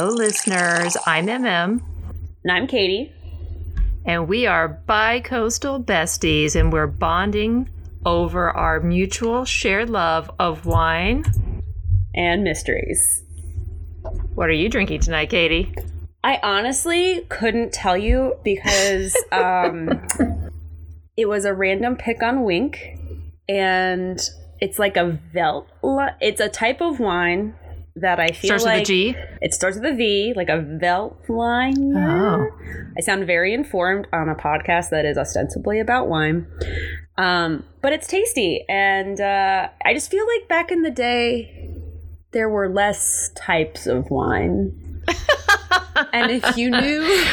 Hello, listeners. I'm MM. And I'm Katy. And we are bi coastal besties, and we're bonding over our mutual shared love of wine and mysteries. What are you drinking tonight, Katy? I honestly couldn't tell you because um, it was a random pick on Winc, and it's like a Velt. It's a type of wine that I feel starts like with a G. It starts with a V, like a Veltliner. Oh. I sound very informed on a podcast that is ostensibly about wine, um, but it's tasty, and uh, I just feel like back in the day there were less types of wine. and if you knew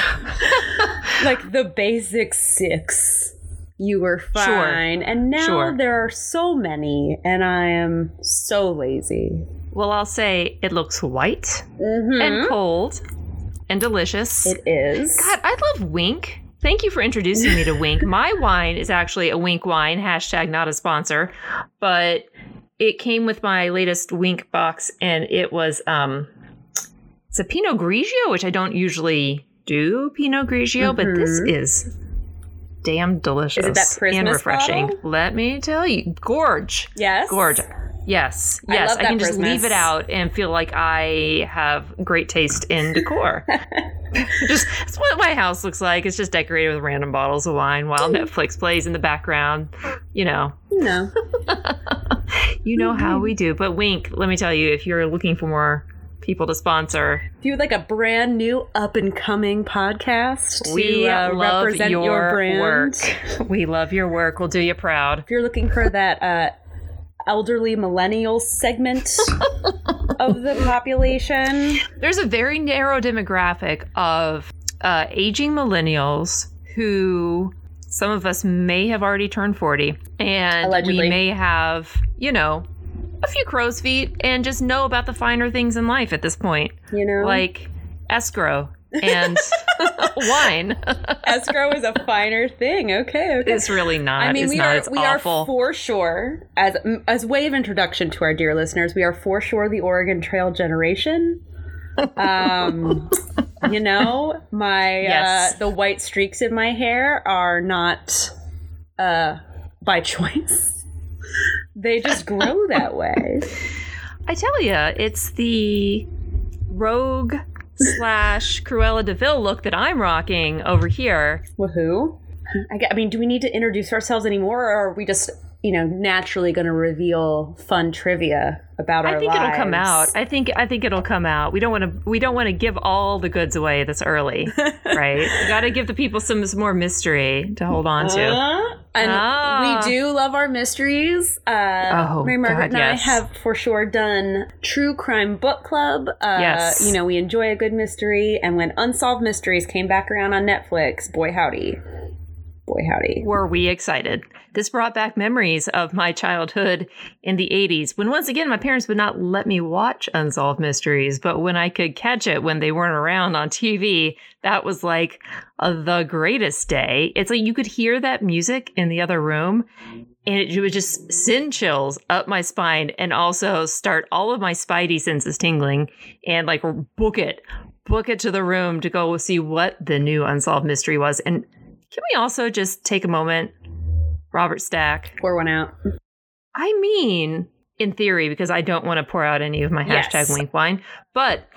like the basic six, you were fine. Sure. And now Sure. there are so many, and I am so lazy. Well, I'll say it looks white Mhm. and cold and delicious. It is. God, I love Winc. Thank you for introducing me to Winc. My wine is actually a Winc wine, hashtag not a sponsor, but it came with my latest Winc box and it was um it's a Pinot Grigio, which I don't usually do Pinot Grigio, but this Mhm. is damn delicious Is it that and refreshing. bottle? Let me tell you, gorge. Yes. Gorge. Yes, I yes, love I, can just leave it out and feel like I have great taste in decor. just that's what my house looks like. It's just decorated with random bottles of wine while Netflix plays in the background. You know, No. you know how we do. But Winc, let me tell you, if you're looking for more people to sponsor, If you would like a brand new up and coming podcast to we uh, love represent your, your, brand, work. We love your work. We'll do you proud. if you're looking for that uh, elderly millennial segment of the population, There's a very narrow demographic of uh, aging millennials who some of us may have already turned 40 and Allegedly. we may have, you know, a few crow's feet and just know about the finer things in life at this point, you know, like escrow and wine. escrow is a finer thing. Okay, okay. it's really not. I mean, it's we not. are we awful. are for sure as as way of introduction to our dear listeners. We are for sure the Oregon Trail generation. Um, you know, my Yes. uh, the white streaks in my hair are not uh, by choice. They just grow that way. I tell you, it's the rogue slash Cruella de Vil look that I'm rocking over here. Woohoo! I, I mean, do we need to introduce ourselves anymore, or are we just you know naturally going to reveal fun trivia about our lives. I think it'll come out. I think I think it'll come out. We don't want to we don't want to give all the goods away this early, right? We got to give the people some, more mystery to hold on to. Uh, and Ah. we do love our mysteries. Uh, Oh, Mary Margaret God, and yes. I have for sure done True Crime Book Club. Uh, Yes. You know, we enjoy a good mystery. And when Unsolved Mysteries came back around on Netflix, boy howdy. Boy howdy. Were we excited? This brought back memories of my childhood in the 80s when once again my parents would not let me watch Unsolved Mysteries, but when I could catch it when they weren't around on TV, that was like uh, the greatest day. It's like you could hear that music in the other room and it would just send chills up my spine and also start all of my spidey senses tingling and like book it book it to the room to go see what the new unsolved mystery was and can we also just take a moment robert stack Pour one out. i mean in theory because i don't want to pour out any of my Yes. hashtag winc wine but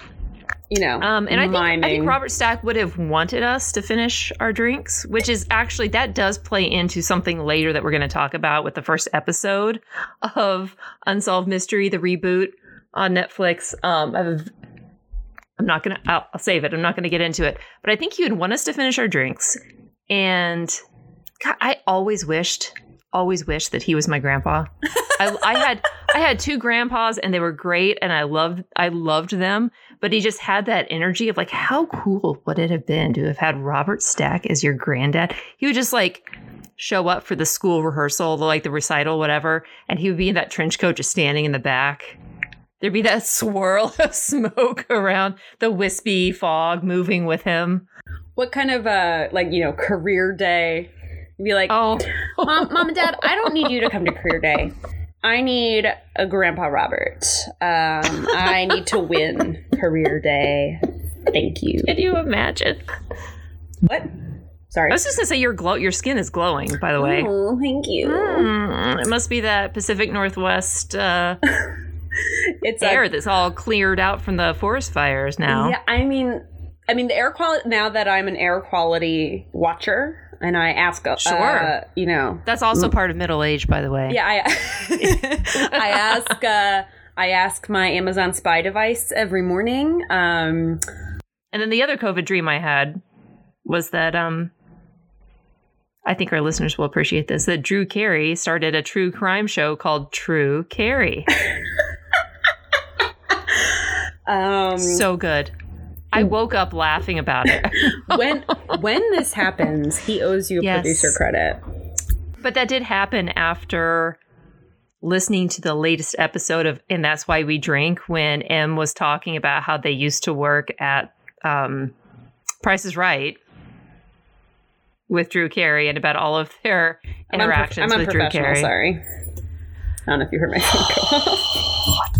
You know, um, and I think, I think. Robert Stack would have wanted us to finish our drinks, which is actually that does play into something later that we're going to talk about with the first episode of Unsolved Mystery, the reboot on Netflix. Um, I've, I'm not going to. I'll, I'll save it. I'm not going to get into it. But I think he would want us to finish our drinks, and God, I always wished, always wished that he was my grandpa. I, I had I had two grandpas and they were great and I loved I loved them, but he just had that energy of like how cool would it have been to have had Robert Stack as your granddad? He would just like show up for the school rehearsal, like the recital, whatever, and he would be in that trench coat just standing in the back. There'd be that swirl of smoke around the wispy fog moving with him. What kind of uh like you know career day? You'd be like, Oh, mom, mom and dad, I don't need you to come to career day. I need a Grandpa Robert. Um, I need to win career day. Thank you. Can you imagine? What? Sorry. I was just gonna say your glow, your skin is glowing. By the way, Oh, thank you. Mm, it must be that Pacific Northwest uh, It's air a, that's all cleared out from the forest fires now. Yeah, I mean, I mean the air quality. Now that I'm an air quality watcher, and I ask, uh, Sure. you know, That's also part of middle age, by the way. yeah, I, I ask, uh, I ask my Amazon Spy device every morning. Um, And then the other COVID dream I had was that um I think our listeners will appreciate this that Drew Carey started a true crime show called True Carey. um, so good. I woke up laughing about it. when when this happens, he owes you a Yes. producer credit. but that did happen after listening to the latest episode of And That's Why We Drink when Em was talking about how they used to work at um Price is Right with Drew Carey and about all of their I'm unprof- interactions I'm with Drew. Carey. Sorry. I don't know if you heard my phone off.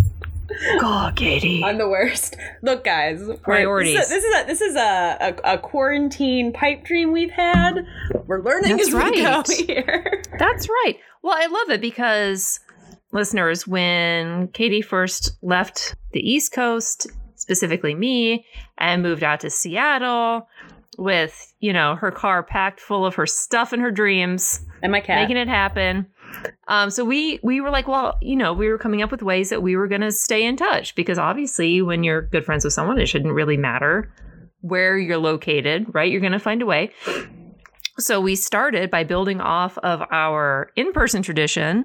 God, Katy. I'm the worst. Look, guys. Priorities. This is a this is a, a, a quarantine pipe dream we've had. We're learning That's as we go right. here. That's right. Well, I love it because listeners, when Katy first left the East Coast, specifically me, and moved out to Seattle with, you know, her car packed full of her stuff and her dreams, And my cat. making it happen. Um, so we we were like, well, you know, we were coming up with ways that we were going to stay in touch because obviously, when you're good friends with someone, it shouldn't really matter where you're located, right? You're going to find a way. So we started by building off of our in-person tradition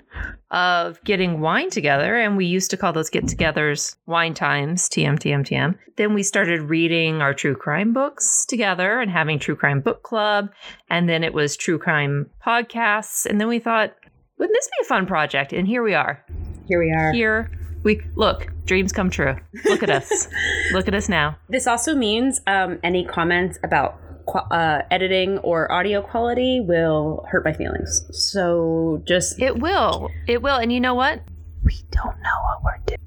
of getting wine together, and we used to call those get-togethers wine times, TM, TM, TM. Then we started reading our true crime books together and having true crime book club, and then it was true crime podcasts, and then we thought, wouldn't this be a fun project? And here we are. Here we are. Here we look. Dreams come true. Look at us. look at us now. This also means um, any comments about uh, editing or audio quality will hurt my feelings. So just It will. It will. And you know what? We don't know what we're doing.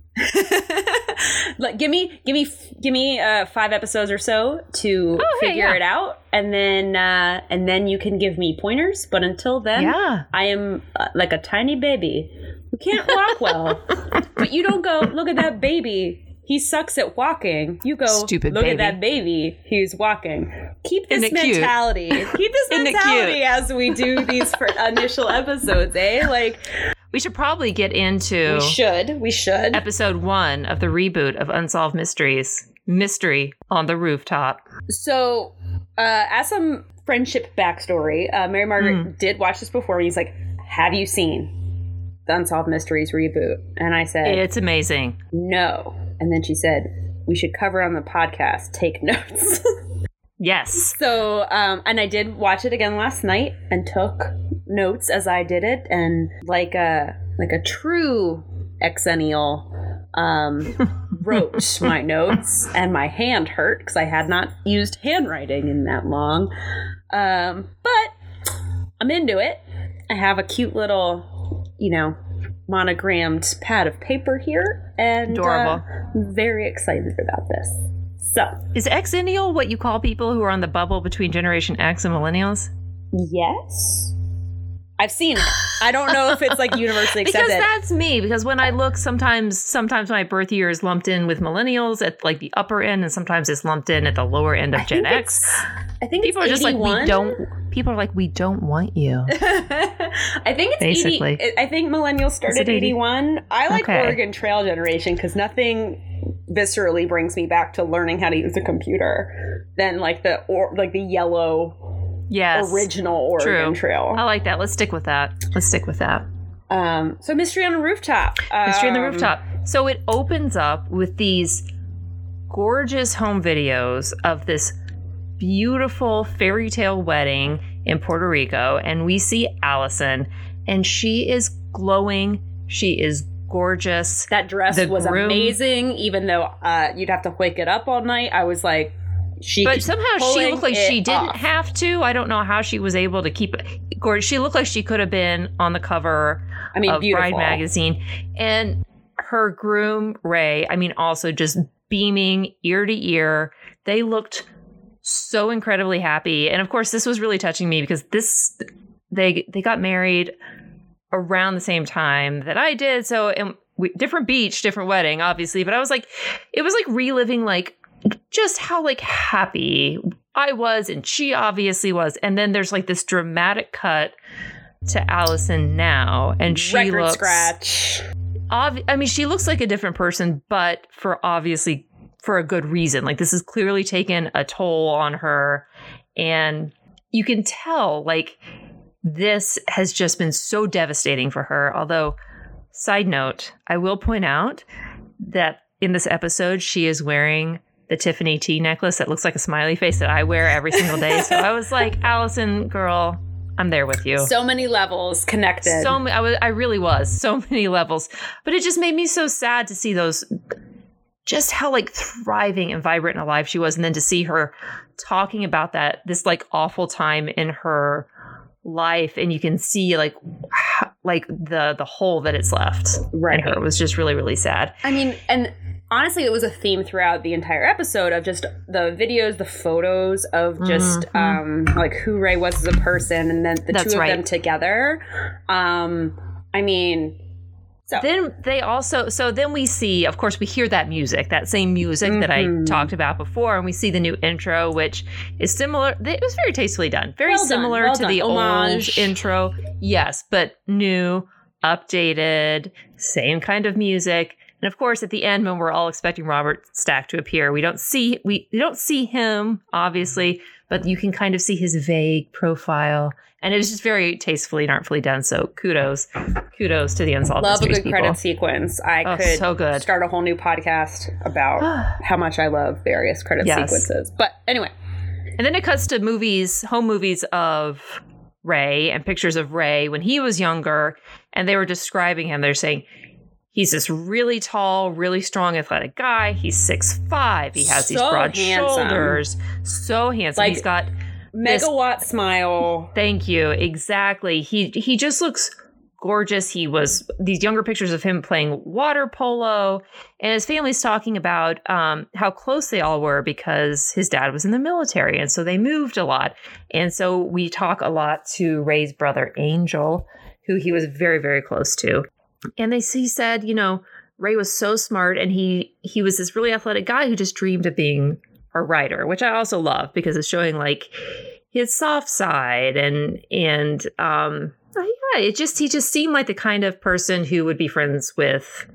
like give me give me give me uh, five episodes or so to Oh, hey, figure yeah. it out, and then uh, and then you can give me pointers. But until then, Yeah. I am uh, like a tiny baby who can't walk well. but you don't go look at that baby. He sucks at walking. You go Stupid look baby. at that baby. He's walking. Keep this mentality. Keep this mentality as we do these for initial episodes, eh? Like We should probably get into we should. We should. episode one of the reboot of Unsolved Mysteries Mystery on the Rooftop. So, uh, as some friendship backstory, uh, Mary Margaret Hmm. did watch this before, and he's like, "Have you seen the Unsolved Mysteries reboot?" And I said, It's amazing. "No." And then she said, "We should cover on the podcast. Take notes." Yes. so, um, and I did watch it again last night and took notes as I did it, and like a like a true exennial. Um, wrote my notes and my hand hurt because I had not used handwriting in that long. Um, but I'm into it. I have a cute little, you know, monogrammed pad of paper here, and Adorable. uh, very excited about this. So, Is exennial what you call people who are on the bubble between Generation X and millennials? yes, I've seen it. I don't know if it's like universally accepted. Because that's me. Because when I look, sometimes sometimes my birth year is lumped in with millennials at like the upper end, and sometimes it's lumped in at the lower end of I Gen X. it's- think People are just like, 81. we don't. People are like, we don't want you. I think it's Basically. 80, I think millennials started 80? 81. I like Okay. Oregon Trail generation because nothing viscerally brings me back to learning how to use a computer than like the or like the yellow Yes. original Oregon True. Trail. I like that. Let's stick with that. Let's stick with that. Um, so mystery on the rooftop. Mystery on the Um, rooftop. So it opens up with these gorgeous home videos of this beautiful fairy tale wedding in Puerto Rico. And we see Allison, and she is glowing. She is gorgeous. That dress The was groom- amazing, even though uh, you'd have to wake it up all night. I was like, she. But somehow she looked like she didn't off. have to. I don't know how she was able to keep it. Gorgeous. She looked like she could have been on the cover I mean, of beautiful. Bride magazine. And her groom, Rey, I mean, also just beaming ear to ear. they looked so incredibly happy. And of course, this was really touching me because this they they got married around the same time that I did. So and we, different beach, different wedding, obviously. But I was like, it was like reliving like just how like happy I was and she obviously was. And then there's like this dramatic cut to Allison now, and she Record looks scratch. obvi- I mean, she looks like a different person, but for obviously for a good reason. Like this has clearly taken a toll on her, and you can tell like this has just been so devastating for her. Although, side note, I will point out that in this episode, she is wearing the Tiffany T necklace that looks like a smiley face that I wear every single day. so I was like, Allison, girl, I'm there with you. So many levels connected. So I was, I really was so many levels, but it just made me so sad to see those, just how like thriving and vibrant and alive she was, and then to see her talking about that this like awful time in her life, and you can see like like the the hole that it's left Right. in her. It was just really really sad. I mean, and honestly, it was a theme throughout the entire episode of just the videos, the photos of just um, like who Rey was as a person, and then the Mm-hmm. That's two of right. them together. Um, I mean, so Then they also so then we see, of course, we hear that music, that same music that I Mhm. talked about before, and we see the new intro, which is similar. It was very tastefully done, very Well done, similar well to done. the Homage. old intro. Yes, but new, updated, same kind of music. And of course, at the end, when we're all expecting Robert Stack to appear, we don't see we, we don't see him obviously, but you can kind of see his vague profile, and it was just very tastefully and artfully done. So kudos, kudos to the Unsolved love a good people. credit sequence. I Oh, could so good. start a whole new podcast about how much I love various credit Yes. sequences. But anyway, And then it cuts to movies, home movies of Rey and pictures of Rey when he was younger. And they were describing him. They're saying he's this really tall, really strong, athletic guy. He's six five. He has these broad handsome. shoulders. So handsome. Like- he's got This- megawatt smile. Thank you. Exactly. He he just looks gorgeous. He was these younger pictures of him playing water polo, and his family's talking about um, how close they all were because his dad was in the military, and so they moved a lot. And so we talk a lot to Rey's brother Angel, who he was very very close to, and they he said, you know, Rey was so smart, and he he was this really athletic guy who just dreamed of being a writer, which I also love because it's showing like his soft side and and um oh, yeah it just he just seemed like the kind of person who would be friends with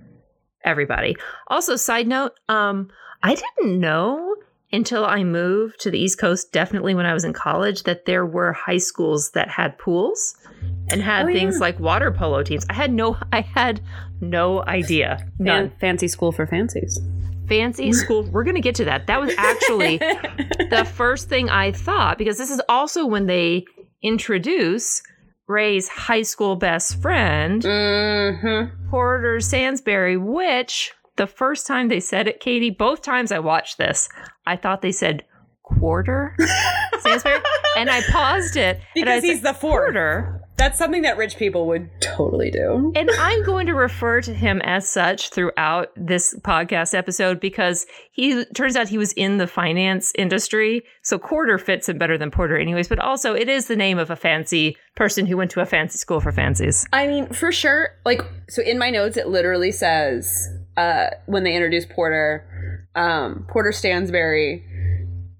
everybody. Also side note um i didn't know until i moved to the east coast definitely when i was in college that there were high schools that had pools and had Oh, things yeah. like water polo teams i had no i had no idea none Fan- fancy school for fancies. fancy school we're gonna get to that that was actually the first thing I thought, because this is also when they introduce Rey's high school best friend, mm-hmm. Porter Stansberry, which the first time they said it, Katy, both times I watched this, I thought they said quarter Stansberry. and I paused it. and I Because he's said, the fourth. quarter. That's something that rich people would totally do. And I'm going to refer to him as such throughout this podcast episode because he turns out he was in the finance industry. So quarter fits him better than porter, anyways. But also, it is the name of a fancy person who went to a fancy school for fancies. I mean, for sure. Like, so in my notes, it literally says uh, when they introduce Porter, um, Porter Stansberry,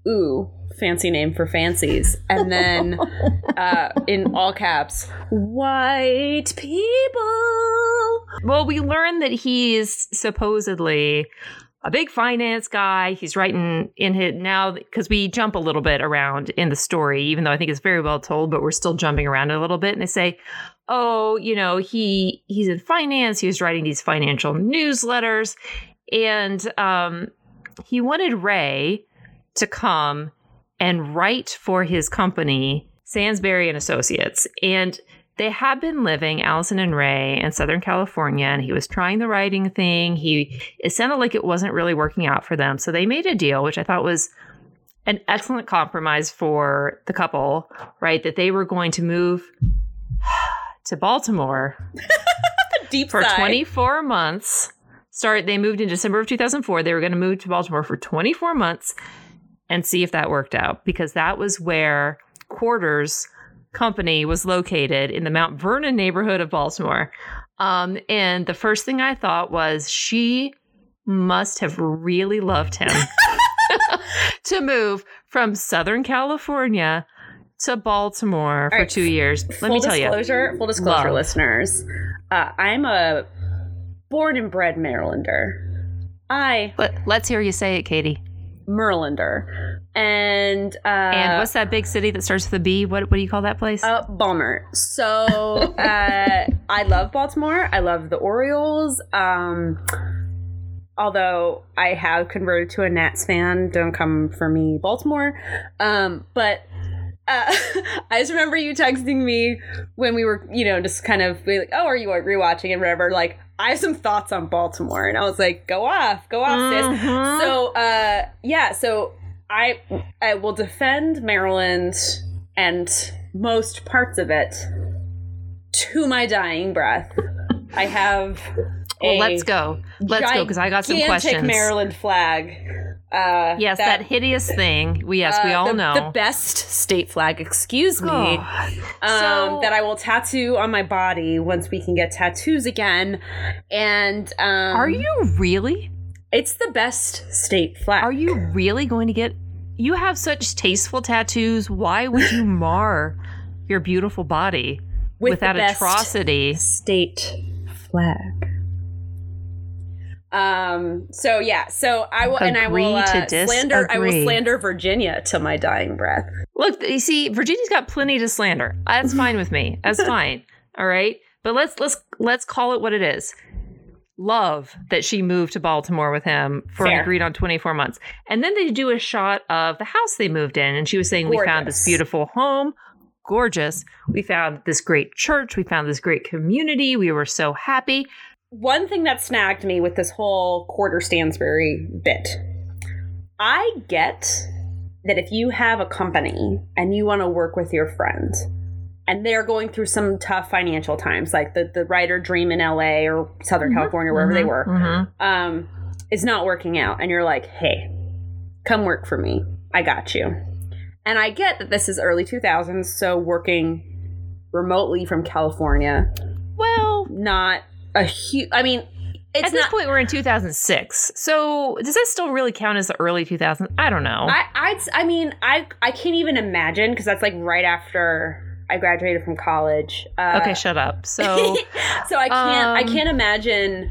ooh, fancy name for fancies. And then uh, in all caps, white people. Well, we learn that he's supposedly a big finance guy. He's writing in his now because we jump a little bit around in the story, even though I think it's very well told, but we're still jumping around a little bit. And they say, "Oh, you know, he he's in finance. He was writing these financial newsletters, and um, he wanted Rey to come and write for his company, Stansberry and Associates, and." they had been living Allison and Rey in Southern California, and he was trying the writing thing. He it sounded like it wasn't really working out for them, so they made a deal, which I thought was an excellent compromise for the couple. Right, that they were going to move to Baltimore Deep for sigh. 24 months. Start they moved in December of 2004. They were going to move to Baltimore for 24 months and see if that worked out because that was where Quarters Company was located in the Mount Vernon neighborhood of Baltimore. Um, and the first thing I thought was she must have really loved him to move from Southern California to Baltimore for right, two years. Let full me tell you. disclosure, full disclosure, Love. listeners. Uh, I'm a born and bred Marylander. I Let, let's hear you say it, Katy. Merlander, and uh, and what's that big city that starts with a B? What what do you call that place? Uh, Balmer. So uh, I love Baltimore. I love the Orioles. Um, although I have converted to a Nats fan, don't come for me, Baltimore. Um, but uh, I just remember you texting me when we were, you know, just kind of be like, "Oh, are you rewatching and whatever?" Like, I have some thoughts on Baltimore, and I was like, "Go off, go off, sis." Mhm. So, uh, yeah, so I I will defend Maryland and most parts of it to my dying breath. I have well, let's go. Let's go because I got some questions. Maryland flag. Uh, Yes, that, hideous thing. We yes, we uh, all the, know. the best state flag. Excuse me. Oh. Um, So- that I will tattoo on my body once we can get tattoos again. And um, Are you really? It's the best state flag. Are you really going to get? You have such tasteful tattoos. Why would you mar your beautiful body With with, the that best atrocity? state flag. Um. So yeah. So I will, and I will uh, slander. I will slander Virginia to my dying breath. Look, you see, Virginia's got plenty to slander. That's fine with me. That's fine. All right. But let's let's let's call it what it is. Love that she moved to Baltimore with him for Fair. agreed on 24 months. And then they do a shot of the house they moved in. And she was saying, We found this beautiful home. Gorgeous. We found this great church. We found this great community. We were so happy. One thing that snagged me with this whole quarter Stansberry bit, I get that if you have a company and you want to work with your friend, and they're going through some tough financial times, like the the writer dream in L.A. or Southern California, wherever they Mhm, were, mhm. um, is not working out, and you're like, hey, come work for me. I got you. And I get that this is early 2000s, so working remotely from California, Well, not a huge. I mean, it's at this not. point, we're in 2006. So does that still really count as the early 2000s? I don't know. I, I, I mean, I, I can't even imagine because that's like right after I graduated from college. Uh, okay, shut up. So. so I can't, I Um, can't imagine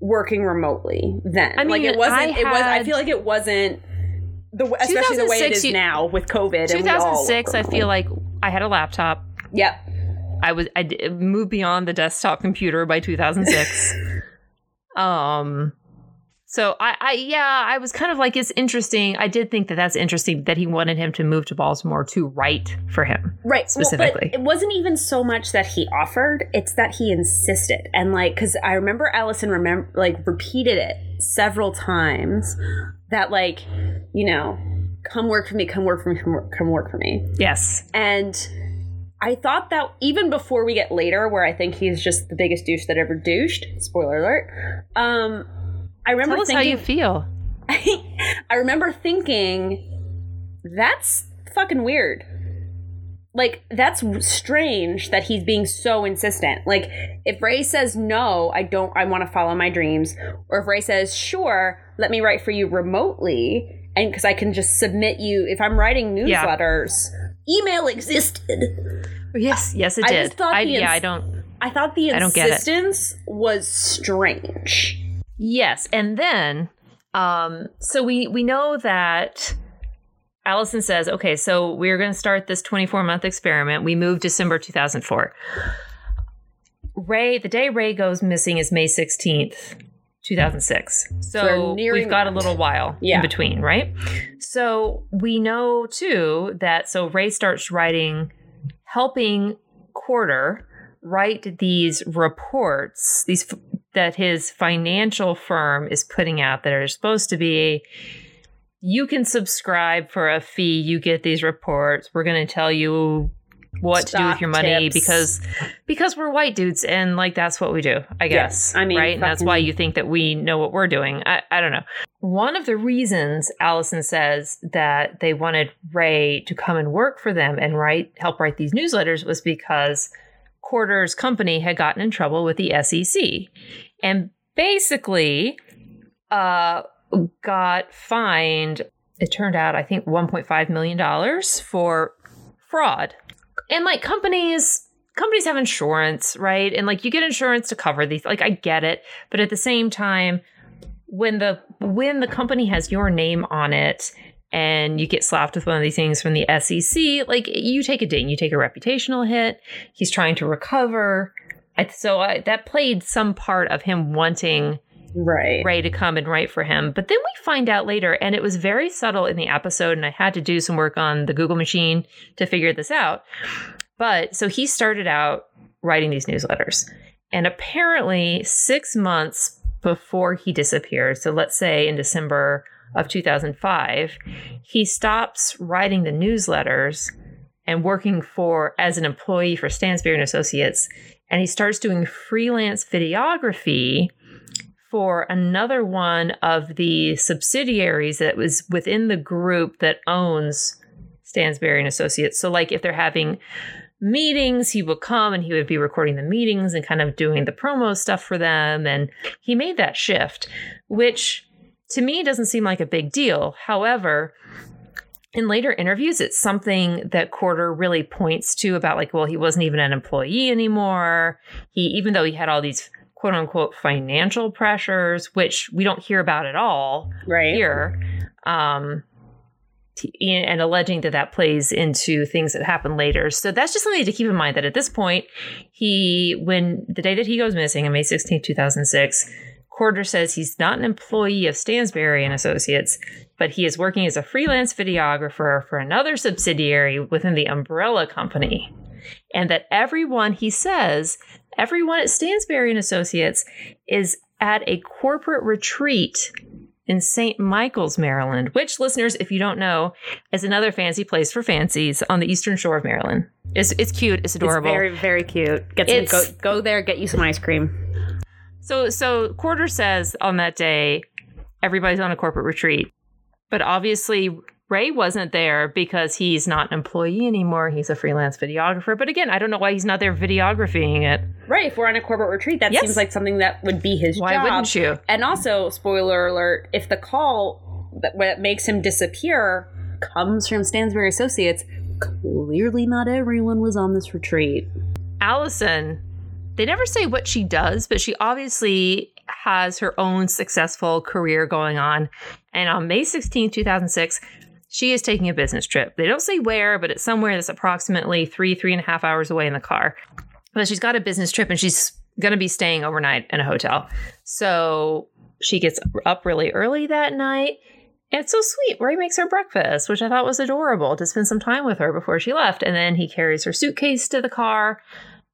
working remotely then. I like mean, it wasn't. I it was. I feel like it wasn't. The, especially the way it is you- now with COVID. and we all 2006 i feel like i had a laptop Yep. I was I moved beyond the desktop computer by 2006 um so I, I yeah i was kind of like it's interesting i did think that that's interesting that he wanted him to move to baltimore to write for him Right. Well, Specifically. but it wasn't even so much that he offered, it's that he insisted. And like cuz I remember Allison remember like repeated it several times that like, you know, come work for me, come work for me, come work, come work for me. yes And I thought that even before we get later where I think he's just the biggest douche that ever douched, spoiler alert. Um I remember tell us how you feel I remember thinking, that's fucking weird. Like, that's strange that he's being so insistent. Like, if Rey says, no, I don't, I want to follow my dreams, or if Rey says, sure, let me write for you remotely, and because I can just submit you, if I'm writing Yeah. Email existed. yes yes it I did just thought I, the yeah i don't I thought the I don't get it. insistence was strange. Yes, and then um so we we know that Allison says, "Okay, so we're going to start this 24-month experiment. We moved December 2004." Rey, the day Rey goes missing is May 16th, 2006. We're So nearing we've got a little while Yeah. in between, right? So we know too that so Rey starts writing helping Quarter write these reports, these that his financial firm is putting out that are supposed to be you can subscribe for a fee, you get these reports. We're going to tell you what to do with your money tips. because because we're white dudes and like that's what we do, I guess. I mean, right? And that's why you think that we know what we're doing. I, I don't know. one of the reasons Allison says that they wanted Rey to come and work for them and write help write these newsletters was because Quarter's company had gotten in trouble with the SEC and basically uh, got fined it turned out I think 1.5 million dollars for fraud. And like companies companies have insurance, right? And like you get insurance to cover these like I get it, but at the same time when the when the company has your name on it and you get slapped with one of these things from the SEC, like you take a ding, you take a reputational hit. He's trying to recover. So I, that played some part of him wanting right. Rey to come and write for him. But then we find out later, and it was very subtle in the episode, and I had to do some work on the Google machine to figure this out. But so he started out writing these newsletters. And apparently, six months before he disappeared, so let's say in December of 2005, he stops writing the newsletters and working for as an employee for Stansberry and Associates, and he starts doing freelance videography for another one of the subsidiaries that was within the group that owns Stansberry and Associates. So, like if they're having meetings, he would come and he would be recording the meetings and kind of doing the promo stuff for them. And he made that shift, which to me doesn't seem like a big deal. However, in later interviews, it's something that Quarter really points to about like, well, he wasn't even an employee anymore. He, even though he had all these quote unquote financial pressures, which we don't hear about at all right. here. Um, and alleging that that plays into things that happen later. So that's just something to keep in mind that at this point, he, when the day that he goes missing on May 16, 2006, Quarter says he's not an employee of Stansberry and Associates, but he is working as a freelance videographer for another subsidiary within the umbrella company. And that everyone, he says, everyone at Stansberry and Associates is at a corporate retreat in St. Michael's, Maryland, which listeners, if you don't know, is another fancy place for fancies on the eastern shore of Maryland. It's, it's cute. It's adorable. It's very, very cute. Get some, go, go there, get you some ice cream. So, so Quarter says on that day, everybody's on a corporate retreat. But obviously, Rey wasn't there because he's not an employee anymore. He's a freelance videographer. But again, I don't know why he's not there videographing it. Right. If we're on a corporate retreat, that yes. seems like something that would be his why job. Why wouldn't you? And also, spoiler alert, if the call that, makes him disappear comes from Stansberry Associates, clearly not everyone was on this retreat. Allison, they never say what she does, but she obviously has her own successful career going on. And on May 16, 2006, she is taking a business trip. They don't say where, but it's somewhere that's approximately three, three and a half hours away in the car. But she's got a business trip and she's going to be staying overnight in a hotel. So she gets up really early that night. And it's so sweet. Rey makes her breakfast, which I thought was adorable to spend some time with her before she left. And then he carries her suitcase to the car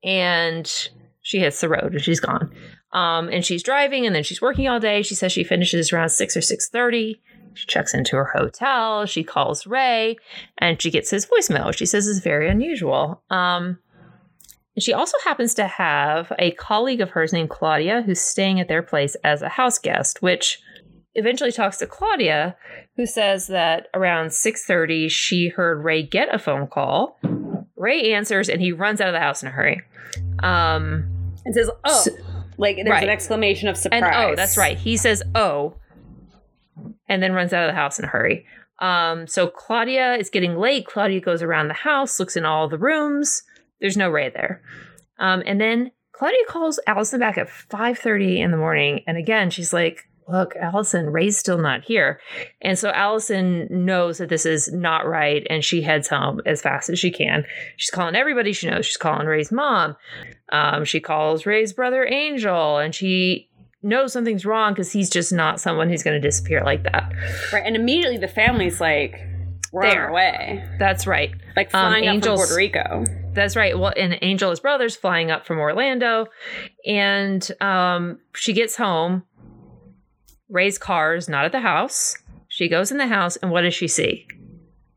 and she hits the road and she's gone. Um, and she's driving and then she's working all day. She says she finishes around 6 or 6.30. She checks into her hotel. She calls Rey, and she gets his voicemail. She says it's very unusual. Um, she also happens to have a colleague of hers named Claudia who's staying at their place as a house guest, which eventually talks to Claudia, who says that around 6:30 she heard Rey get a phone call. Rey answers and he runs out of the house in a hurry. Um, and says, "Oh." So, like there's right. an exclamation of surprise. And, oh, that's right. He says, "Oh," and then runs out of the house in a hurry. Um, so Claudia is getting late. Claudia goes around the house, looks in all the rooms. There's no Rey there. Um, and then Claudia calls Allison back at 5:30 in the morning, and again she's like, "Look, Allison, Rey's still not here." And so Allison knows that this is not right, and she heads home as fast as she can. She's calling everybody she knows. She's calling Rey's mom. Um, she calls Rey's brother Angel, and she knows something's wrong because he's just not someone who's going to disappear like that. Right. And immediately the family's like, we're there. on our way. That's right. Like flying um, up from Puerto Rico. That's right. Well, and Angel is brothers flying up from Orlando. And um, she gets home. Rey's car is not at the house. She goes in the house, and what does she see?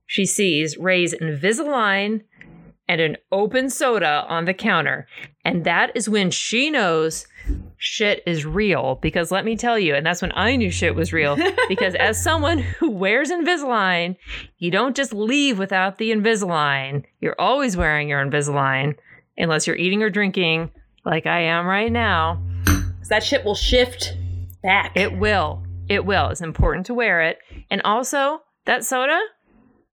She sees Rey's Invisalign and an open soda on the counter. And that is when she knows shit is real because let me tell you, and that's when I knew shit was real. because as someone who wears Invisalign, you don't just leave without the Invisalign. You're always wearing your Invisalign unless you're eating or drinking like I am right now. Cuz that shit will shift back. It will. It will. It's important to wear it. And also, that soda,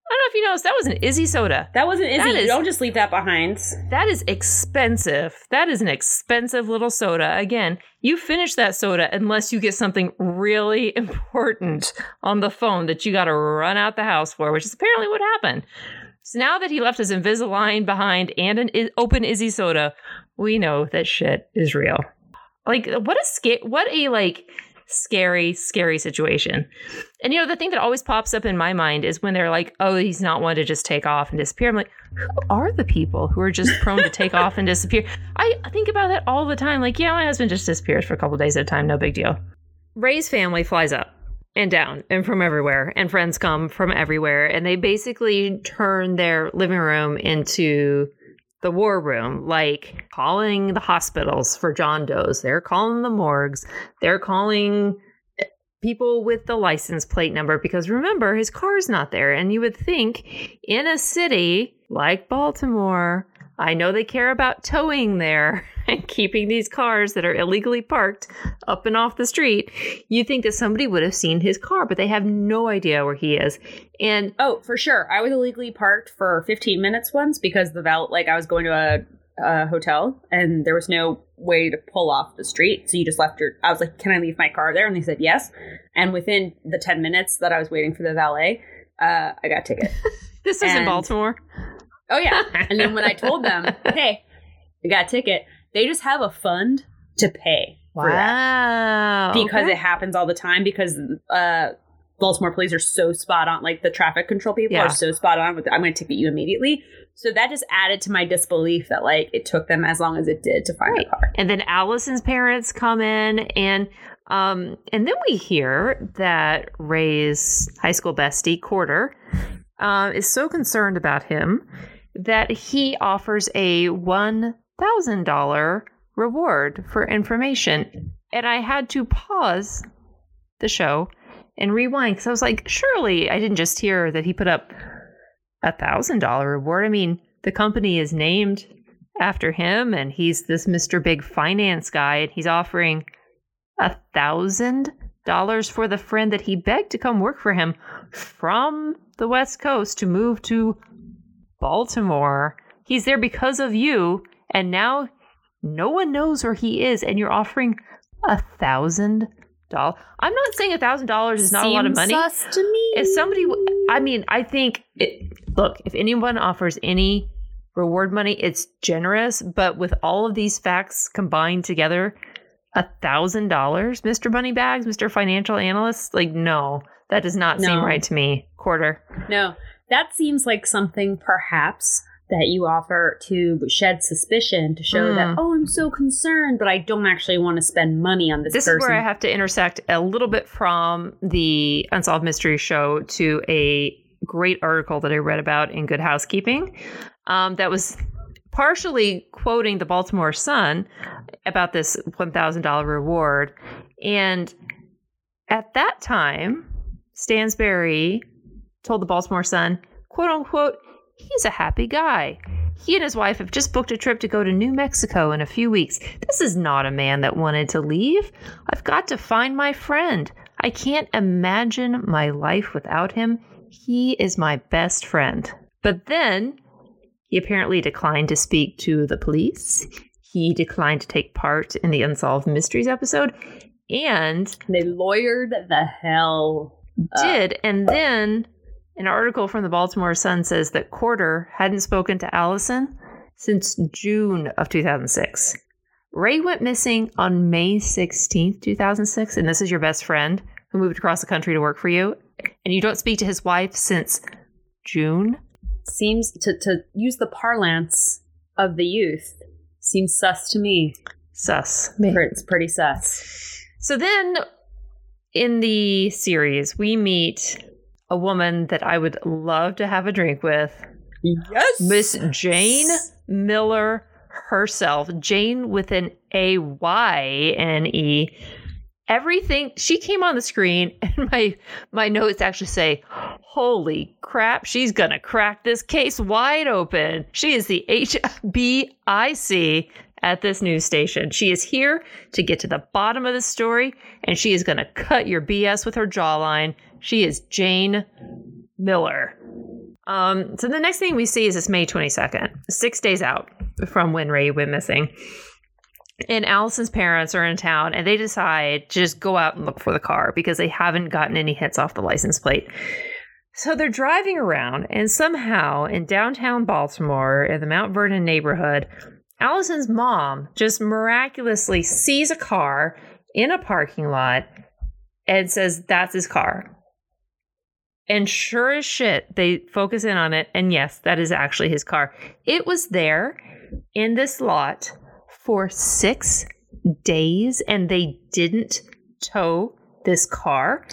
I don't know if you noticed, that was an IZZE soda. that wasn't IZZE. That you is- don't just leave that behind. That is expensive. That is an expensive little soda. Again, you finish that soda unless you get something really important on the phone that you got to run out the house for, which is apparently what happened. So now that he left his Invisalign behind and an I- open IZZE soda, we know that shit is real. Like what a sca- what a like scary scary situation. And you know the thing that always pops up in my mind is when they're like, "Oh, he's not one to just take off and disappear." I'm like, who are the people who are just prone to take off and disappear? I think about that all the time. Like, yeah, my husband just disappears for a couple days at a time, no big deal. Rey's family flies up and down and from everywhere, and friends come from everywhere, and they basically turn their living room into the war room, like calling the hospitals for John Doe's. They're calling the morgues. They're calling eh, people with the license plate number because remember his car's not there and you would think in a city like Baltimore I know they care about towing there and keeping these cars that are illegally parked up and off the street. You think that somebody would have seen his car, but they have no idea where he is. And Oh, for sure. I was illegally parked for 15 minutes once because the val like I was going to a, a hotel and there was no way to pull off the street. So you just left your I was like, "Can I leave my car there?" And they said, "Yes." And within the 10 minutes that I was waiting for the valet, uh, I got a ticket. this is in Baltimore. Oh yeah. And then when I told them, "Hey, I got a ticket," they just have a fund to pay Wow. because Okay. it happens all the time because uh Baltimore police are so spot on like the traffic control people Yeah. are so spot on with I'm going to ticket you immediately. So that just added to my disbelief that like it took them as long as it did to find Right. the car. And then Allison's parents come in and um and then we hear that Rey's high school bestie, Quarter, uh, is so concerned about him that he offers a one thousand dollar reward for information. And I had to pause the show and rewind because I was like, surely I didn't just hear that he put up a thousand dollar reward. I mean, the company is named after him and he's this Mr. Big Finance guy and he's offering a thousand dollars for the friend that he begged to come work for him from the West Coast to move to Baltimore. He's there because of you, and now no one knows where he is, and you're offering a thousand dollars. I'm not saying a thousand dollars is not a lot of money. Sus to me. If somebody, I mean, I think, it, look, if anyone offers any reward money, it's generous, but with all of these facts combined together, a thousand dollars, Mr. Moneybags, Mr. Financial Analyst, like, no, that does not seem right to me. Quarter. No, that seems like something perhaps that you offer to shed suspicion to show Mm. that oh I'm so concerned, but I don't actually want to spend money on this, This person. is where I have to intersect a little bit from the Unsolved Mystery Show to a great article that I read about in Good Housekeeping um, that was partially quoting the Baltimore Sun about this $1,000 reward. And at that time, Stansberry told the Baltimore Sun, quote unquote, he's a happy guy. He and his wife have just booked a trip to go to New Mexico in a few weeks. This is not a man that wanted to leave. I've got to find my friend. I can't imagine my life without him. He is my best friend. But then he apparently declined to speak to the police. He declined to take part in the Unsolved Mysteries episode and they lawyered the hell. up. did. And then an article from the Baltimore Sun says that Quarter hadn't spoken to Allison since June of 2006. Rey went missing on May 16th, 2006, and this is your best friend who moved across the country to work for you, and you don't speak to his wife since June. seems to to use the parlance of the youth seems sus to me. Sus. It's pretty sus. So then in the series, we meet a woman that I would love to have a drink with, Yes, Miss Jayne Miller herself, Jane with an A Y N E. Everything she came on the screen, and my my notes actually say, "Holy crap, she's gonna crack this case wide open." She is the HBIC at this news station. She is here to get to the bottom of the story, and she is gonna cut your BS with her jawline. She is Jayne Miller. Um, so the next thing we see is it's May 22nd, six days out from when Rey went missing. And Allison's parents are in town and they decide to just go out and look for the car because they haven't gotten any hits off the license plate. So they're driving around and somehow in downtown Baltimore in the Mount Vernon neighborhood, Allison's mom just miraculously sees a car in a parking lot and says, That's his car. And sure as shit, they focus in on it. And yes, that is actually his car. It was there in this lot for six days and they didn't tow this car.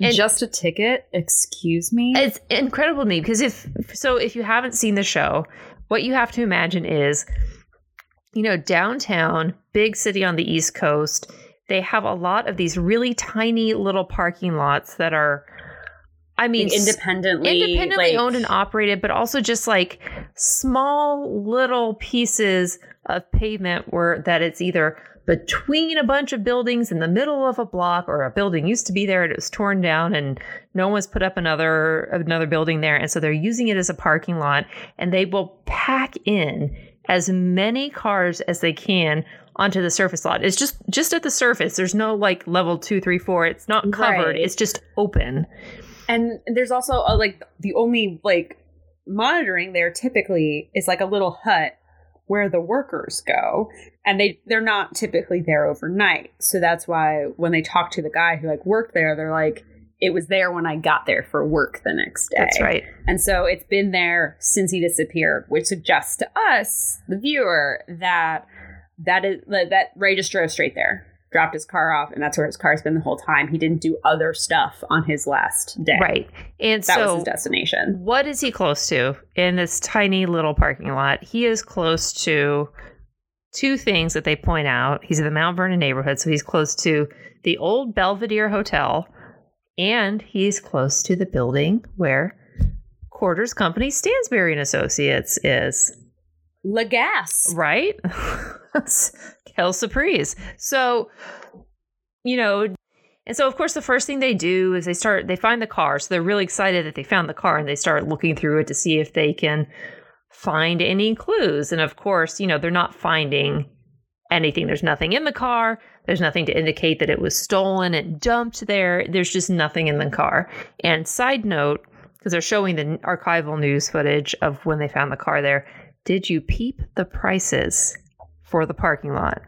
And Just a ticket? Excuse me? it's incredible to me because if so, if you haven't seen the show, what you have to imagine is, you know, downtown, big city on the East Coast, they have a lot of these really tiny little parking lots that are, I mean, independently, independently like- owned and operated, but also just like small little pieces of pavement where that it's either between a bunch of buildings in the middle of a block or a building used to be there and it was torn down and no one's put up another another building there. And so they're using it as a parking lot and they will pack in as many cars as they can onto the surface lot. It's just just at the surface. There's no like level two three four. It's not covered. Right. it's just open And there's also a, like the only like monitoring there typically is like a little hut where the workers go and they they're not typically there overnight. So that's why when they talk to the guy who like worked there they're like it was there when I got there for work the next day. that's right And so it's been there since he disappeared, which suggests to us, the viewer, that that is that Rey just drove straight there, dropped his car off, and that's where his car's been the whole time. He didn't do other stuff on his last day. right and That was so his destination. What is he close to in this tiny little parking lot? He is close to two things that they point out. He's in the Mount Vernon neighborhood, so he's close to the old Belvedere Hotel, and he's close to the building where Porter's Company Stansberry and Associates is. Lagas. Right? Kel Surprise. So, you know, and so of course the first thing they do is they start they find the car. So they're really excited that they found the car and they start looking through it to see if they can find any clues. And of course, you know, they're not finding anything. There's nothing in the car. There's nothing to indicate that it was stolen and dumped there. There's just nothing in the car. And side note, because they're showing the archival news footage of when they found the car there, did you peep the prices for the parking lot?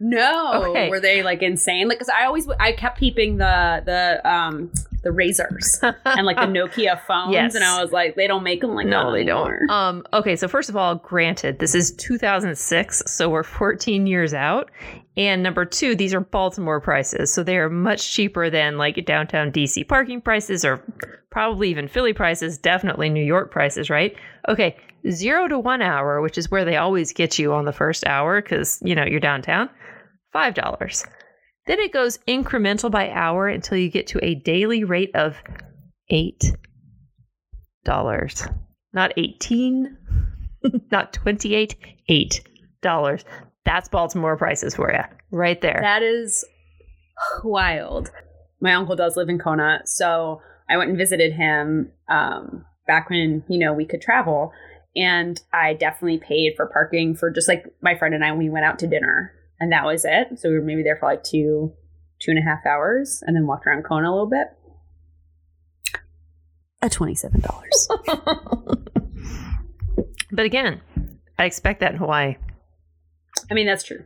No. Okay. Were they like insane? Like, cause I always I kept peeping the the um the razors and like the Nokia phones, Yes. and I was like, they don't make them like no, they anymore. don't. Um, okay, so first of all, granted, this is 2006, so we're 14 years out. And number two, these are Baltimore prices, so they are much cheaper than like downtown DC parking prices or probably even Philly prices, definitely New York prices, right? Okay, zero to one hour, which is where they always get you on the first hour because, you know, you're downtown, $5. Then it goes incremental by hour until you get to a daily rate of $8 not 18 not 28 8 dollars that's baltimore prices for you right there That is wild. My uncle does live in Kona, so I went and visited him um, back when you know we could travel, and I definitely paid for parking for just like my friend and I. We went out to dinner, and that was it. So we were maybe there for like two, two and a half hours, and then walked around Kona a little bit. At twenty seven dollars. but again i expect that in hawaii I mean, that's true.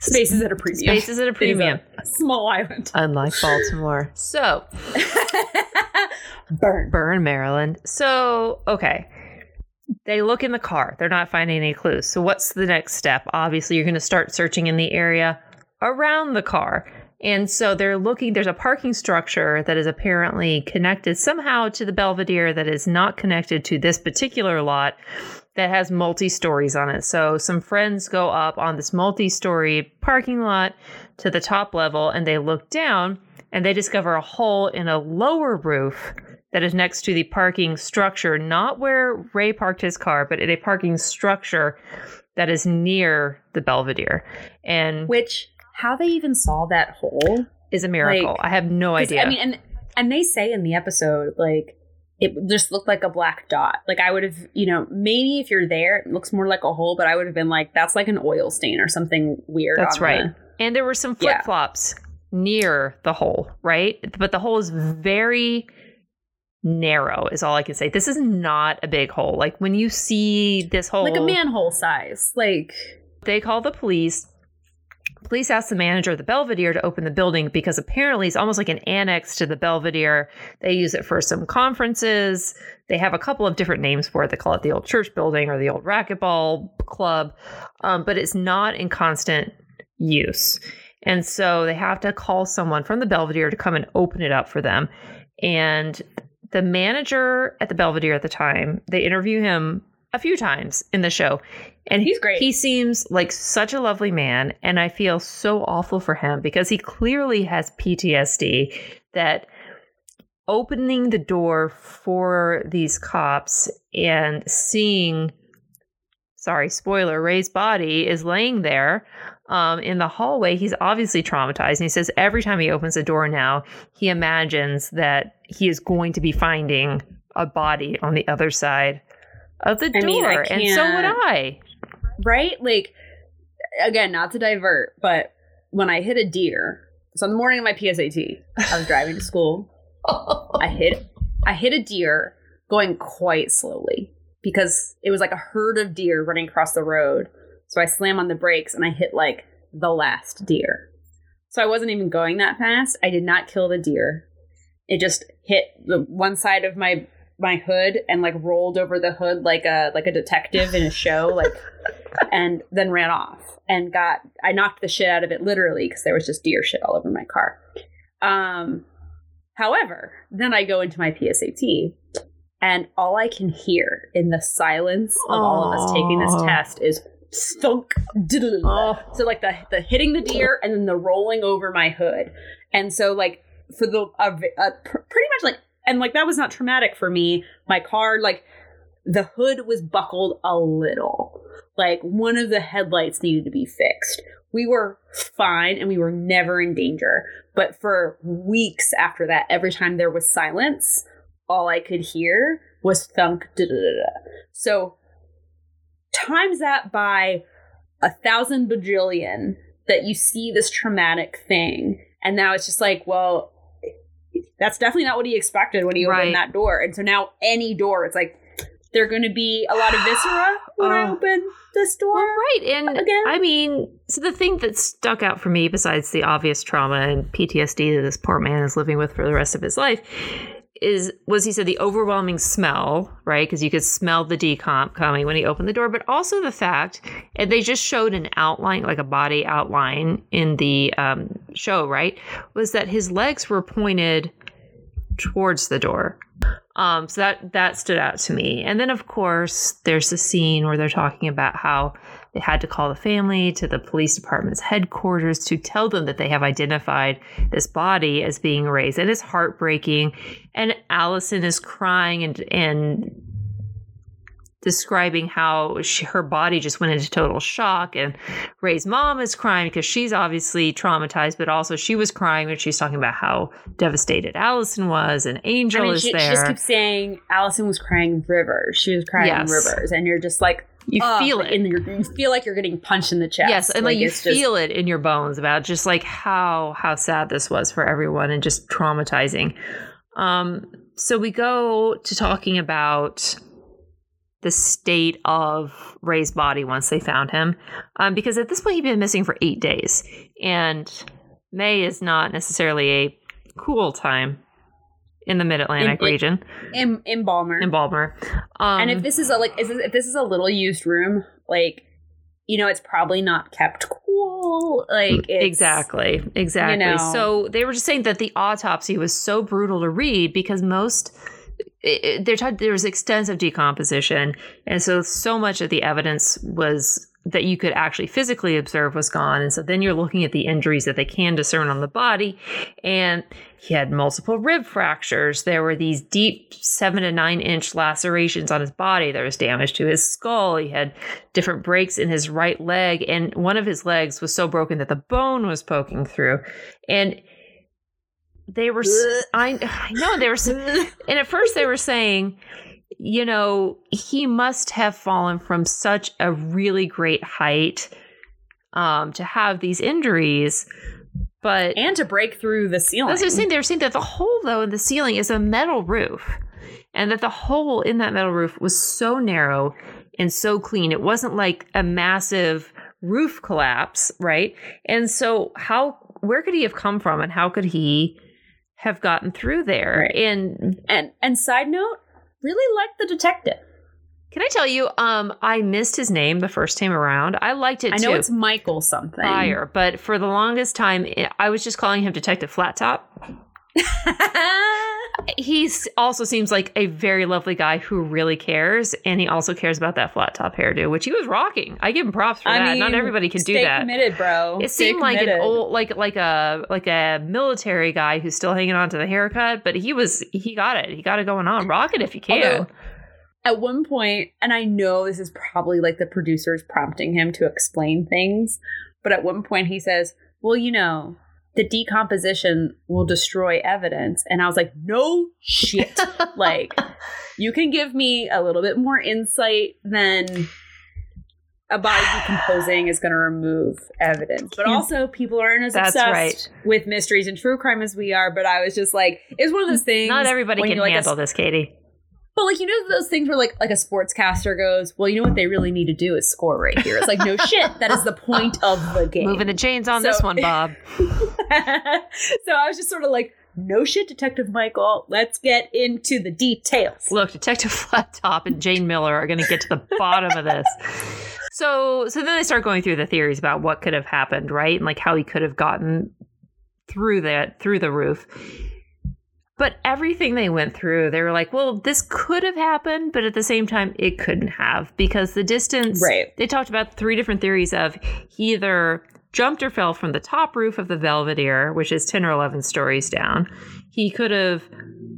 Space is at a premium. space is at a premium a small island. unlike baltimore so Burn. burn maryland so okay they look in the car. They're not finding any clues. So what's the next step? Obviously you're going to start searching in the area around the car. And so they're looking there's a parking structure that is apparently connected somehow to the belvedere that is not connected to this particular lot that has multi stories on it. So some friends go up on this multi story parking lot to the top level and they look down and they discover a hole in a lower roof that is next to the parking structure, not where Rey parked his car, but in a parking structure that is near the Belvedere. And Which how they even saw that hole is a miracle. Like, I have no idea. I mean, and and they say in the episode like it just looked like a black dot. Like I would have, you know, maybe if you're there, it looks more like a hole, but I would have been like, that's like an oil stain or something weird. That's right. the- And there were some flip Yeah. flops near the hole, right? But the hole is very narrow, is all I can say. This is not a big hole. Like when you see this hole, like a manhole size. Like they call the police. Police ask the manager of the Belvedere to open the building because apparently it's almost like an annex to the Belvedere. They use it for some conferences. They have a couple of different names for it. They call it the old church building or the old racquetball club, um, but it's not in constant use. And so they have to call someone from the Belvedere to come and open it up for them. And the manager at the Belvedere at the time, they interview him a few times in the show. And He's great. He seems like such a lovely man. And I feel so awful for him because he clearly has PTSD that opening the door for these cops and seeing sorry, spoiler, Rey's body is laying there um, in the hallway. He's obviously traumatized. And he says every time he opens a door now, he imagines that he is going to be finding a body on the other side of the I door. mean, and so would I. right? Like again, not to divert, but when I hit a deer, so on the morning of my PSAT, I was driving to school. I hit I hit a deer going quite slowly because it was like a herd of deer running across the road. So I slam on the brakes and I hit like the last deer. So I wasn't even going that fast. I did not kill the deer. It just hit the one side of my my hood and like rolled over the hood like a like a detective in a show like and then ran off and got I knocked the shit out of it literally because there was just deer shit all over my car. Um however, then I go into my PSAT and all I can hear in the silence of all of us taking this test is thunk Oh. so like the the hitting the deer and then the rolling over my hood. And so like for the uh, uh, pr- pretty much like and like that was not traumatic for me. My car like the hood was buckled a little. Like one of the headlights needed to be fixed. We were fine and we were never in danger. But for weeks after that every time there was silence all i could hear was thunk. Da-da-da-da. so times that by a thousand bajillion that you see this traumatic thing and now it's just like well that's definitely not what he expected when he Right. opened that door and so now any door it's like they're going to be a lot of viscera when i Oh. open this door Well, right. And Again? I mean, so the thing that stuck out for me, besides the obvious trauma and PTSD that this poor man is living with for the rest of his life, is was he said the overwhelming smell, right? Because you could smell the decomp coming when he opened the door, but also the fact, and they just showed an outline, like a body outline in the um, show, right? Was that his legs were pointed towards the door. Um, so that that stood out to me. And then of course there's the scene where they're talking about how they had to call the family to the police department's headquarters to tell them that they have identified this body as being Rey's. And it's heartbreaking. And Allison is crying and and describing how she, her body just went into total shock and Rey's mom is crying because she's obviously traumatized but also she was crying when she's talking about how devastated Allison was and Angel I mean, is she, she just keeps saying Allison was crying rivers. She was crying Yes. rivers, and you're just like, you ugh, feel like it in your, you feel like you're getting punched in the chest. yes and like, you it's just- feel it in your bones about just like how how sad this was for everyone and just traumatizing um so we go to talking about the state of Rey's body once they found him um because at this point he'd been missing for 8 days and May is not necessarily a cool time in the mid-Atlantic In- in- region in in Balmer. in Baltimore um and if this is a like, is this, if this is a little used room, like, you know, it's probably not kept cool. Like, it's, exactly exactly know. so they were just saying that the autopsy was so brutal to read because most it, it- there was extensive decomposition, and so so much of the evidence was that you could actually physically observe was gone. And so then you're looking at the injuries that they can discern on the body, and he had multiple rib fractures. There were these deep seven to nine inch lacerations on his body. There was damage to his skull. He had different breaks in his right leg, and one of his legs was so broken that the bone was poking through. And they were, I know they were, and at first they were saying, you know, he must have fallen from such a really great height um, to have these injuries. But and to break through the ceiling. that's what I was saying. They were saying that the hole, though, in the ceiling is a metal roof, and that the hole in that metal roof was so narrow and so clean. It wasn't like a massive roof collapse, right? And so, how, where could he have come from, and how could he have gotten through there? Right. And And and side note, really liked the detective. can I tell you, um, I missed his name the first time around. I liked it I know too. it's Michael something. Fire, but for the longest time, I was just calling him Detective Flat Top. he also seems like a very lovely guy who really cares, and he also cares about that flat top hairdo, which he was rocking. I give him props for I that. mean, Not everybody can do that. committed, bro. It Stay seemed like an old, like like a like a military guy who's still hanging on to the haircut, but he was he got it. He got it going on. Rock it if you can. Although, at one point, and I know this is probably like the producers prompting him to explain things, but at one point he says, Well, you know, the decomposition will destroy evidence. And I was like, No shit. like, you can give me a little bit more insight than a body decomposing is going to remove evidence. But also, people aren't as That's obsessed right. with mysteries and true crime as we are. But I was just like, it's one of those things. Not everybody can you're like handle this, Katy. But like you know those things where like like a sportscaster goes, well, you know what they really need to do is score right here. It's like no shit, that is the point of the game. Moving the chains on So- this one, Bob. so I was just sort of like, no shit, Detective Michael. Let's get into the details. Look, Detective Flat Top and Jayne Miller are going to get to the bottom of this. So, so then they start going through the theories about what could have happened, right, and like how he could have gotten through that through the roof. But everything they went through, they were like, well, this could have happened, but at the same time, it couldn't have because the distance. Right. They talked about three different theories of he either jumped or fell from the top roof of the Belvedere, which is 10 or 11 stories down. He could have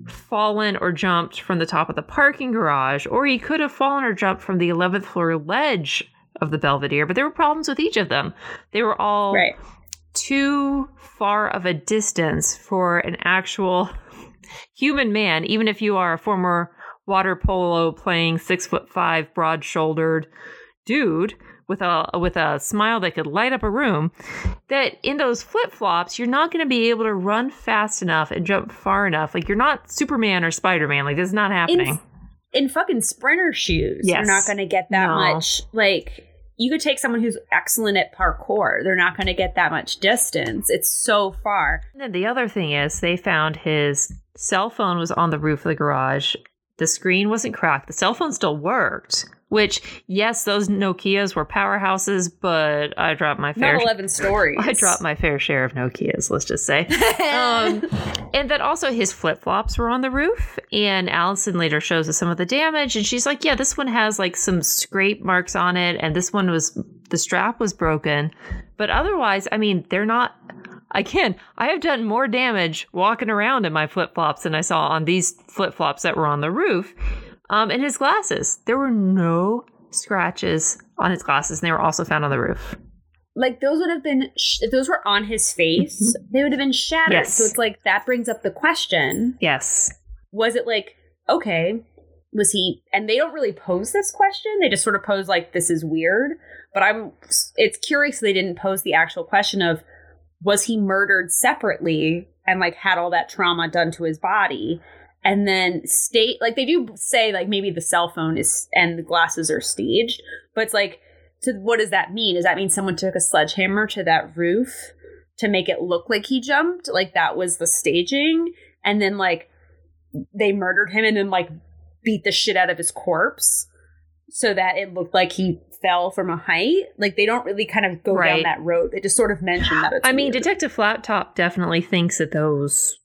fallen or jumped from the top of the parking garage, or he could have fallen or jumped from the 11th floor ledge of the Belvedere. But there were problems with each of them. They were all Right. too far of a distance for an actual human man, even if you are a former water polo playing six foot five, broad shouldered dude with a with a smile that could light up a room. That in those flip flops, you're not going to be able to run fast enough and jump far enough. Like you're not Superman or Spider Man. Like this is not happening. In fucking sprinter shoes, Yes. you're not going to get that No. much. Like, you could take someone who's excellent at parkour. They're not going to get that much distance. It's so far. And then the other thing is they found his cell phone was on the roof of the garage. The screen wasn't cracked. The cell phone still worked. Which, yes, those Nokias were powerhouses, but I dropped my fair. Not 11 stories. I dropped my fair share of Nokias. Let's just say. um, and that also his flip flops were on the roof. And Allison later shows us some of the damage, and she's like, "Yeah, this one has like some scrape marks on it, and this one was the strap was broken, but otherwise, I mean, they're not." Again, I have done more damage walking around in my flip flops than I saw on these flip flops that were on the roof. Um, and his glasses, there were no scratches on his glasses, and they were also found on the roof. like those would have been sh- if those were on his face they would have been shattered. Yes. so it's like that brings up the question. Yes. was it like okay was he and they don't really pose this question. They just sort of pose like this is weird. But i'm it's curious they didn't pose the actual question of was he murdered separately and like had all that trauma done to his body and then state like they do say like maybe the cell phone is and the glasses are staged but it's like so what does that mean? Does that mean someone took a sledgehammer to that roof to make it look like he jumped? Like that was the staging? And then like they murdered him and then like beat the shit out of his corpse so that it looked like he fell from a height? Like they don't really kind of go down that road. They just sort of mention that it's I mean. Detective Flat Top definitely thinks that those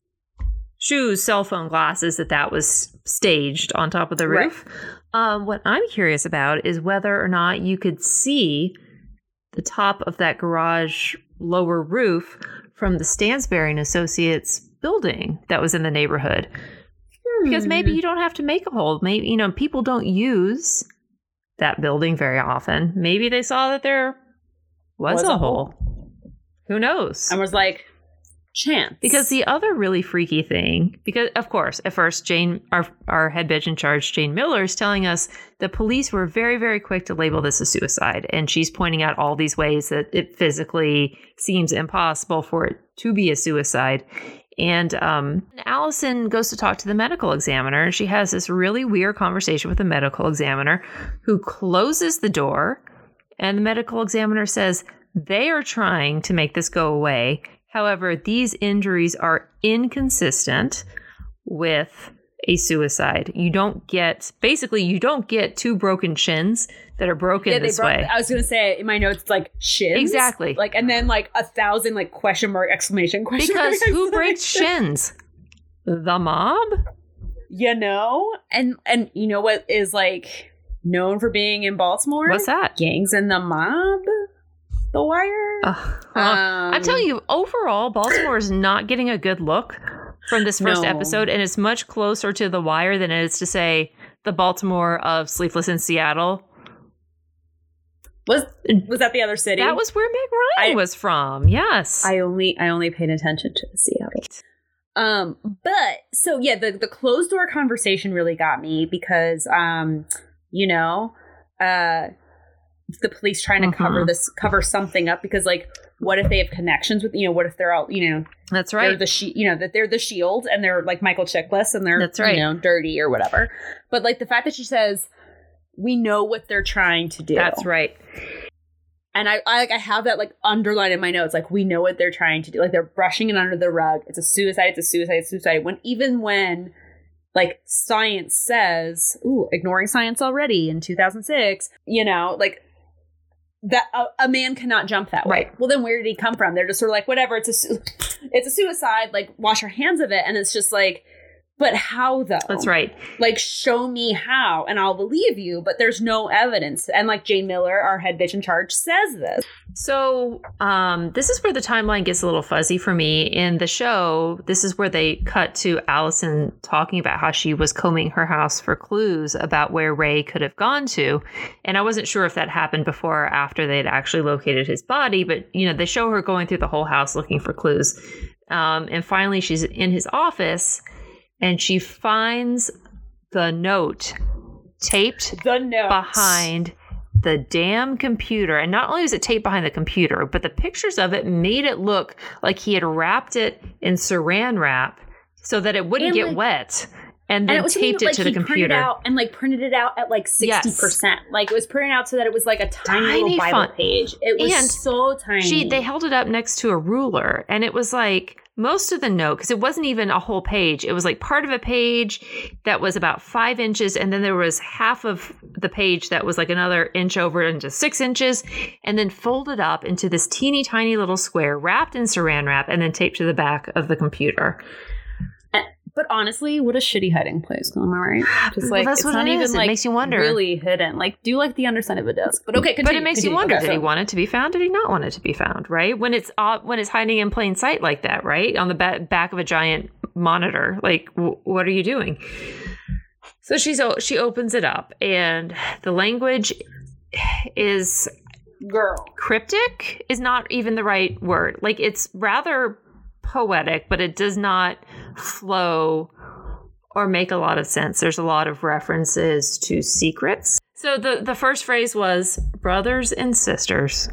Shu's cell phone glasses that that was staged on top of the Right. roof. Um, what I'm curious about is whether or not you could see the top of that garage lower roof from the Stansberry and Associates building that was in the neighborhood. Because maybe Hmm. you don't have to make a hole. Maybe you know people don't use that building very often. Maybe they saw that there was, Was a, a hole. Who knows? and was like, chance. Because the other really freaky thing, because of course, at first, Jayne, our our head bitch in charge, Jayne Miller, is telling us the police were very, very quick to label this a suicide, and she's pointing out all these ways that it physically seems impossible for it to be a suicide. And um, Allison goes to talk to the medical examiner, and she has this really weird conversation with the medical examiner, who closes the door, and the medical examiner says they are trying to make this go away. However, these injuries are inconsistent with a suicide. You don't get basically you don't get two broken shins that are broken yeah, this way. I was gonna say in my notes it's like shins. Exactly. Like and then like a thousand like question mark exclamation question Because mark, who breaks shins? The mob? You know? And and you know what is like known for being in Baltimore? What's that? Gangs and the mob? The wire? Ugh. Um, I'm telling you, overall, Baltimore is not getting a good look from this first No. episode, and it's much closer to The Wire than it is to say the Baltimore of Sleepless in Seattle. Was was that the other city? That was where Meg Ryan I- was from. Yes. I only I only paid attention to Seattle. Um, but so yeah, the the closed door conversation really got me because um, you know, uh the police trying to cover Mhm. this cover something up because like what if they have connections with you know what if they're all you know That's right. the she- you know that they're the shield and they're like Michael Chiklis and they're That's right. you know dirty or whatever but like the fact that she says we know what they're trying to do That's right. and I, I like I have that like underlined in my notes. Like we know what they're trying to do. Like they're brushing it under the rug. It's a suicide. It's a suicide. It's a suicide. When even when like science says, ooh, ignoring science already in 2006. You know, like that a, a man cannot jump that way. Right. Well, then where did he come from? They're just sort of like whatever. It's a su- it's a suicide. Like wash your hands of it. And it's just like. But how though? That's right. like show me how and i'll believe you but there's no evidence and like jayne miller our head bitch in charge says this So, um, this is where the timeline gets a little fuzzy for me. In the show, this is where they cut to Allison talking about how she was combing her house for clues about where Rey could have gone to. And I wasn't sure if that happened before or after they'd actually located his body, but you know, they show her going through the whole house looking for clues. Um, and finally, she's in his office and she finds the note taped the note behind the damn computer. And not only was it taped behind the computer, but the pictures of it made it look like he had wrapped it in saran wrap so that it wouldn't And, get like- wet and and it taped it like, to the computer. out and like printed it out at like 60% Yes. like it was printed out so that it was like a tiny, Tiny little bible font. page it was And so tiny She they held it up next to a ruler and it was like most of the note because it wasn't even a whole page it was like part of a page that was about five inches and then there was half of the page that was like another inch over into six inches and then folded up into this teeny tiny little square wrapped in saran wrap and then taped to the back of the computer but honestly what a shitty hiding place am i right? Just Well, like that's it's not it even. It like makes you wonder. really hidden. Like do like the underside of a desk? But okay continue, but it makes continue. you wonder Okay, did he want it to be found? Did he not want it to be found right? When it's uh, when it's hiding in plain sight like that right? On the ba- back of a giant monitor. Like w- what are you doing? So she's o- she opens it up and the language is girl. cryptic is not even the right word. Like it's rather poetic but it does not flow or make a lot of sense. There's a lot of references to secrets. So the the first phrase was brothers and sisters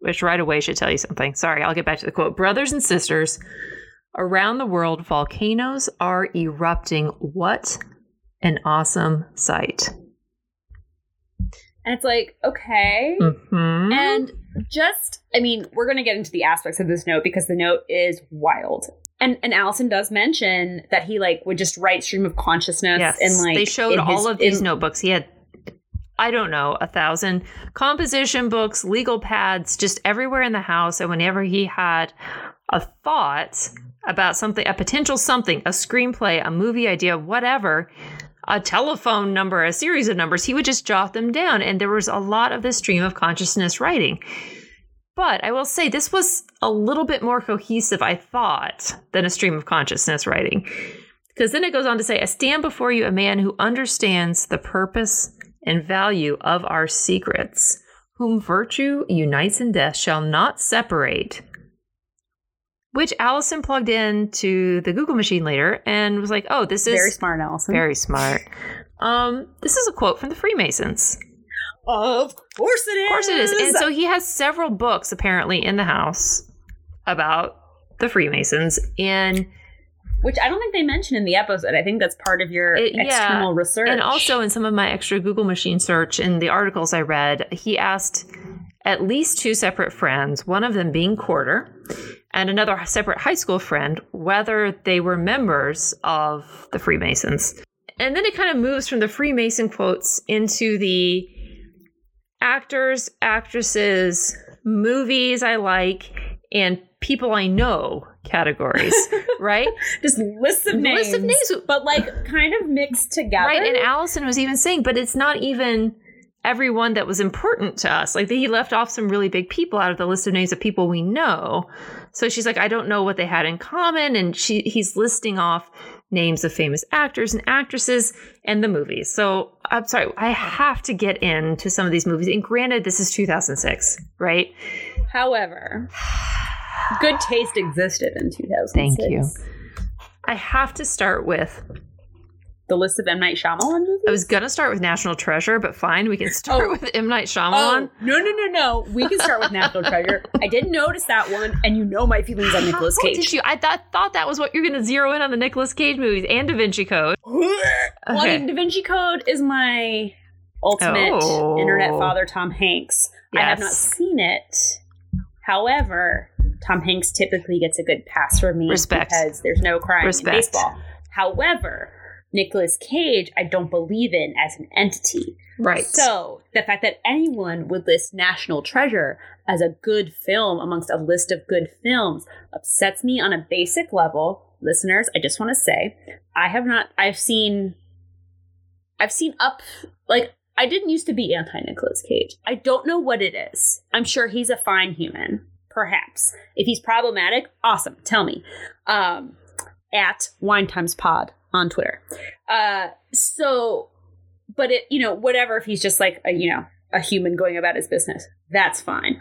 which right away should tell you something. Sorry i'll get back to the quote. Brothers and sisters around the world volcanoes are erupting. What an awesome sight and it's like okay Mhm. And just, I mean, we're going to get into the aspects of this note because the note is wild. And and Allison does mention that he like would just write stream of consciousness Yes, and like they showed all his- of these in- notebooks. He had, I don't know, a thousand composition books, legal pads, just everywhere in the house. And whenever he had a thought about something, a potential something, a screenplay, a movie idea, whatever, a telephone number, a series of numbers, he would just jot them down. And there was a lot of this stream of consciousness writing. But I will say this was a little bit more cohesive, I thought, than a stream of consciousness writing. Because then it goes on to say, I stand before you a man who understands the purpose and value of our secrets, whom virtue unites in death shall not separate. Which Allison plugged in to the Google machine later and was like, oh, this is Very smart, Allison. very smart. Um, this is a quote from the Freemasons. of course it is. Of course it is. And so he has several books apparently in the house about the Freemasons. And Which I don't think they mention in the episode. I think that's part of your It- yeah. external research. and also in some of my extra Google machine search in the articles I read, he asked at least two separate friends, one of them being Porter, and another separate high school friend, whether they were members of the Freemasons. And then it kind of moves from the Freemason quotes into the actors, actresses, movies I like, and people I know categories, right? just lists of names. Lists of names. But like kind of mixed together. Right. And Allison was even saying, but it's not even everyone that was important to us. Like he left off some really big people out of the list of names of people we know. So she's like, I don't know what they had in common. And she he's listing off names of famous actors and actresses and the movies. So I'm sorry, I have to get into some of these movies. And granted, this is 2006, right? However, good taste existed in 2006. Thank you. I have to start with The list of M. Night Shyamalan movies? I was gonna start with National Treasure, but fine, we can oh. start Oh. with M. Night Oh, Shyamalan. no, no, no, no. We can start with National Treasure. I didn't notice that one, and you know my feelings on Nicolas Cage. did you? I thought thought that was what you're to zero in on the Nicolas Cage movies and Da Vinci Code. Well, I mean, Da Vinci Code is my ultimate Oh. internet father, Tom Hanks. I have not seen it. However, Tom Hanks typically gets a good pass from me Respect. because there's no crying Respect. in baseball. However, Nicolas Cage, I don't believe in as an entity. Right. So the fact that anyone would list National Treasure as a good film amongst a list of good films upsets me on a basic level. Listeners, I just want to say, I have not. I've seen. I've seen up like I didn't used to be anti Nicolas Cage. I don't know what it is. I'm sure he's a fine human. Perhaps if he's problematic, awesome. Tell me. Um, at Wine Times Pod on Twitter. Uh, so but it you know whatever if he's just like a you know a human going about his business that's fine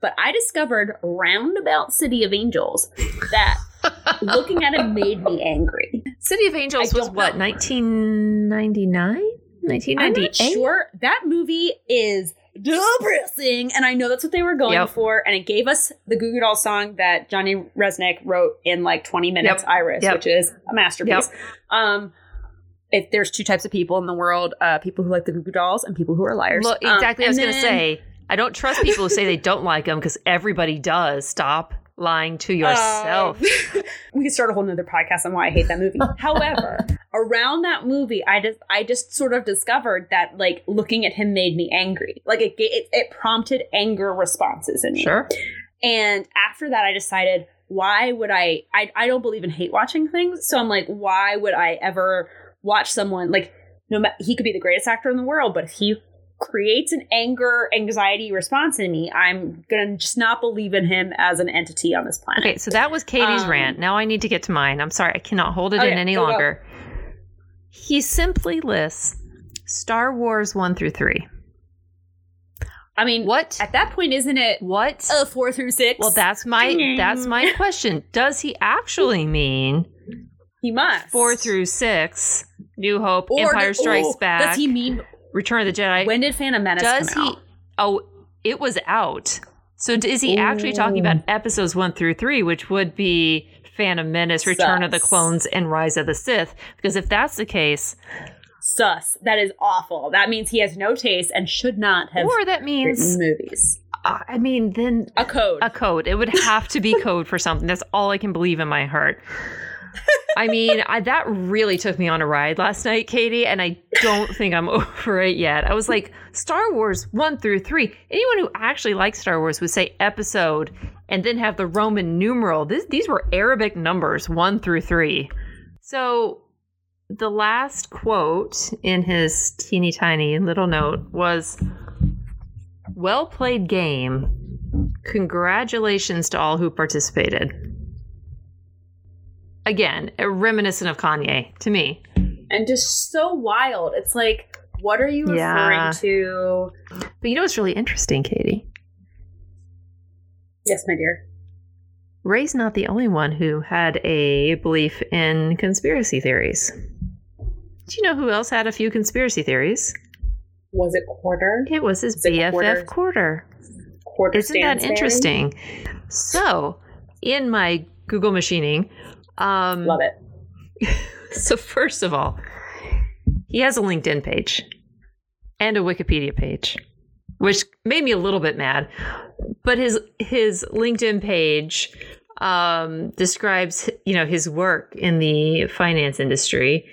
but i discovered roundabout city of angels that looking at him made me angry City of Angels was don't what, know. 1999? i'm 1998? not sure that movie is depressing and i know that's what they were going Yep. for and it gave us the Goo Goo Doll song that johnny rzeznik wrote in like 20 minutes Yep. iris Yep. which is a masterpiece um if there's two types of people in the world, uh, people who like the Goo Goo Dolls and people who are liars. Look, Um, exactly. I was going to say, I don't trust people who say they don't like them because everybody does. Stop lying to yourself. Um, we could start a whole nother podcast on why I hate that movie. However, around that movie, I just I just sort of discovered that like looking at him made me angry. Like it it, it prompted anger responses in me. sure. And after that, I decided why would I, I I don't believe in hate watching things. So I'm like, why would I ever watch someone like no he could be the greatest actor in the world, but if he creates an anger anxiety response in me, I'm gonna just not believe in him as an entity on this planet. Okay, so that was Katy's Um, rant. Now I need to get to mine. I'm sorry, I cannot hold it Okay, in any go, go. longer. He simply lists Star Wars 1 through 3. I mean, What? at that point, isn't it What? uh, four through six? Well, that's my that's my question. Does he actually mean he must four through six? New Hope, Or Empire Strikes oh, Back, Does he mean Return of the Jedi. when did Phantom Menace does come he? out? Oh, it was out. So is he actually talking about episodes one through three, which would be Phantom Menace, Return of the Clones, and Rise of the Sith? Because if that's the case, Sus. That is awful. That means he has no taste and should not have or that means, movies. uh, I mean, then A code. a code. It would have to be code for something. That's all I can believe in my heart. I mean, I, that really took me on a ride last night, Katy, and I don't think I'm over it yet. I was like, Star Wars 1 through 3. Anyone who actually likes Star Wars would say episode and then have the Roman numeral. This, these were Arabic numbers 1 through 3. So the last quote in his teeny tiny little note was Well played game. Congratulations to all who participated. Again, reminiscent of Kanye to me. And just so wild. It's like, what are you referring Yeah. to? But you know what's really interesting, Katy? Yes, my dear. Rey's not the only one who had a belief in conspiracy theories. Do you know who else had a few conspiracy theories? Was it porter? It was his Is it BFF Porter? porter. Porter Isn't that interesting? So, in my Google machining, um, Love it. so first of all, he has a LinkedIn page and a Wikipedia page, which made me a little bit mad. But his his LinkedIn page um, describes you know his work in the finance industry.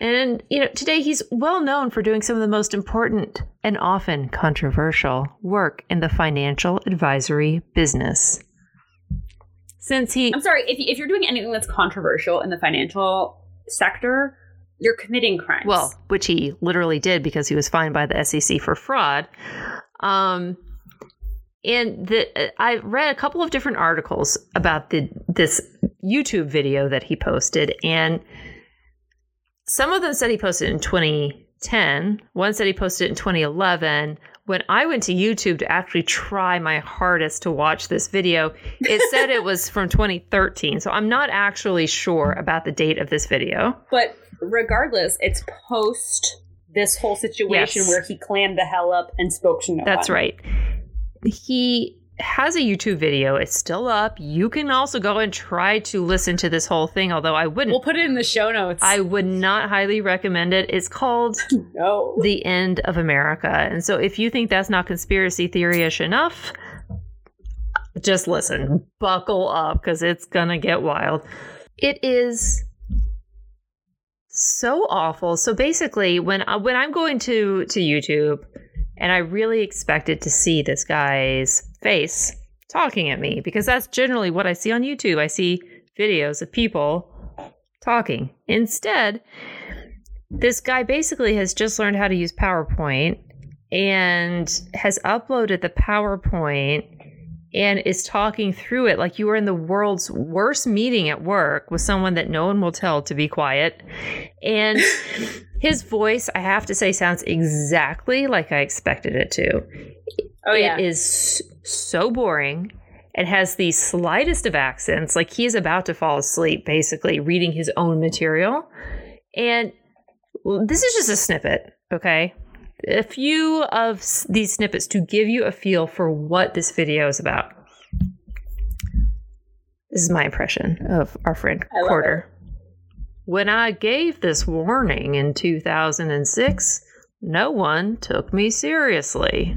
And you know, today he's well known for doing some of the most important and often controversial work in the financial advisory business. Since he I'm sorry, if, if you're doing anything that's controversial in the financial sector, you're committing crimes. Well, which he literally did because he was fined by the SEC for fraud. Um, and the, I read a couple of different articles about the this YouTube video that he posted, and some of them said he posted in 2010. One said he posted it in 2011. When I went to YouTube to actually try my hardest to watch this video, it said it was from 2013. So I'm not actually sure about the date of this video. but regardless, it's post this whole situation Yes. where he clammed the hell up and spoke to no That's one. right. He has a YouTube video. It's still up. You can also go and try to listen to this whole thing, although I wouldn't. We'll put it in the show notes. I would not highly recommend it. It's called no. The End of America. And so if you think that's not conspiracy theory-ish enough, just listen. Buckle up because it's going to get wild. It is so awful. So basically, when I, when I'm going to to YouTube, and I really expected to see this guy's face talking at me because that's generally what I see on YouTube. I see videos of people talking. Instead, this guy basically has just learned how to use PowerPoint and has uploaded the PowerPoint and is talking through it like you were in the world's worst meeting at work with someone that no one will tell to be quiet. And his voice, I have to say, sounds exactly like I expected it to. Oh yeah. It is so boring. It has the slightest of accents, like he is about to fall asleep, basically reading his own material. And this is just a snippet, okay? A few of these snippets to give you a feel for what this video is about. This is my impression of our friend Porter. When I gave this warning in 2006, no one took me seriously.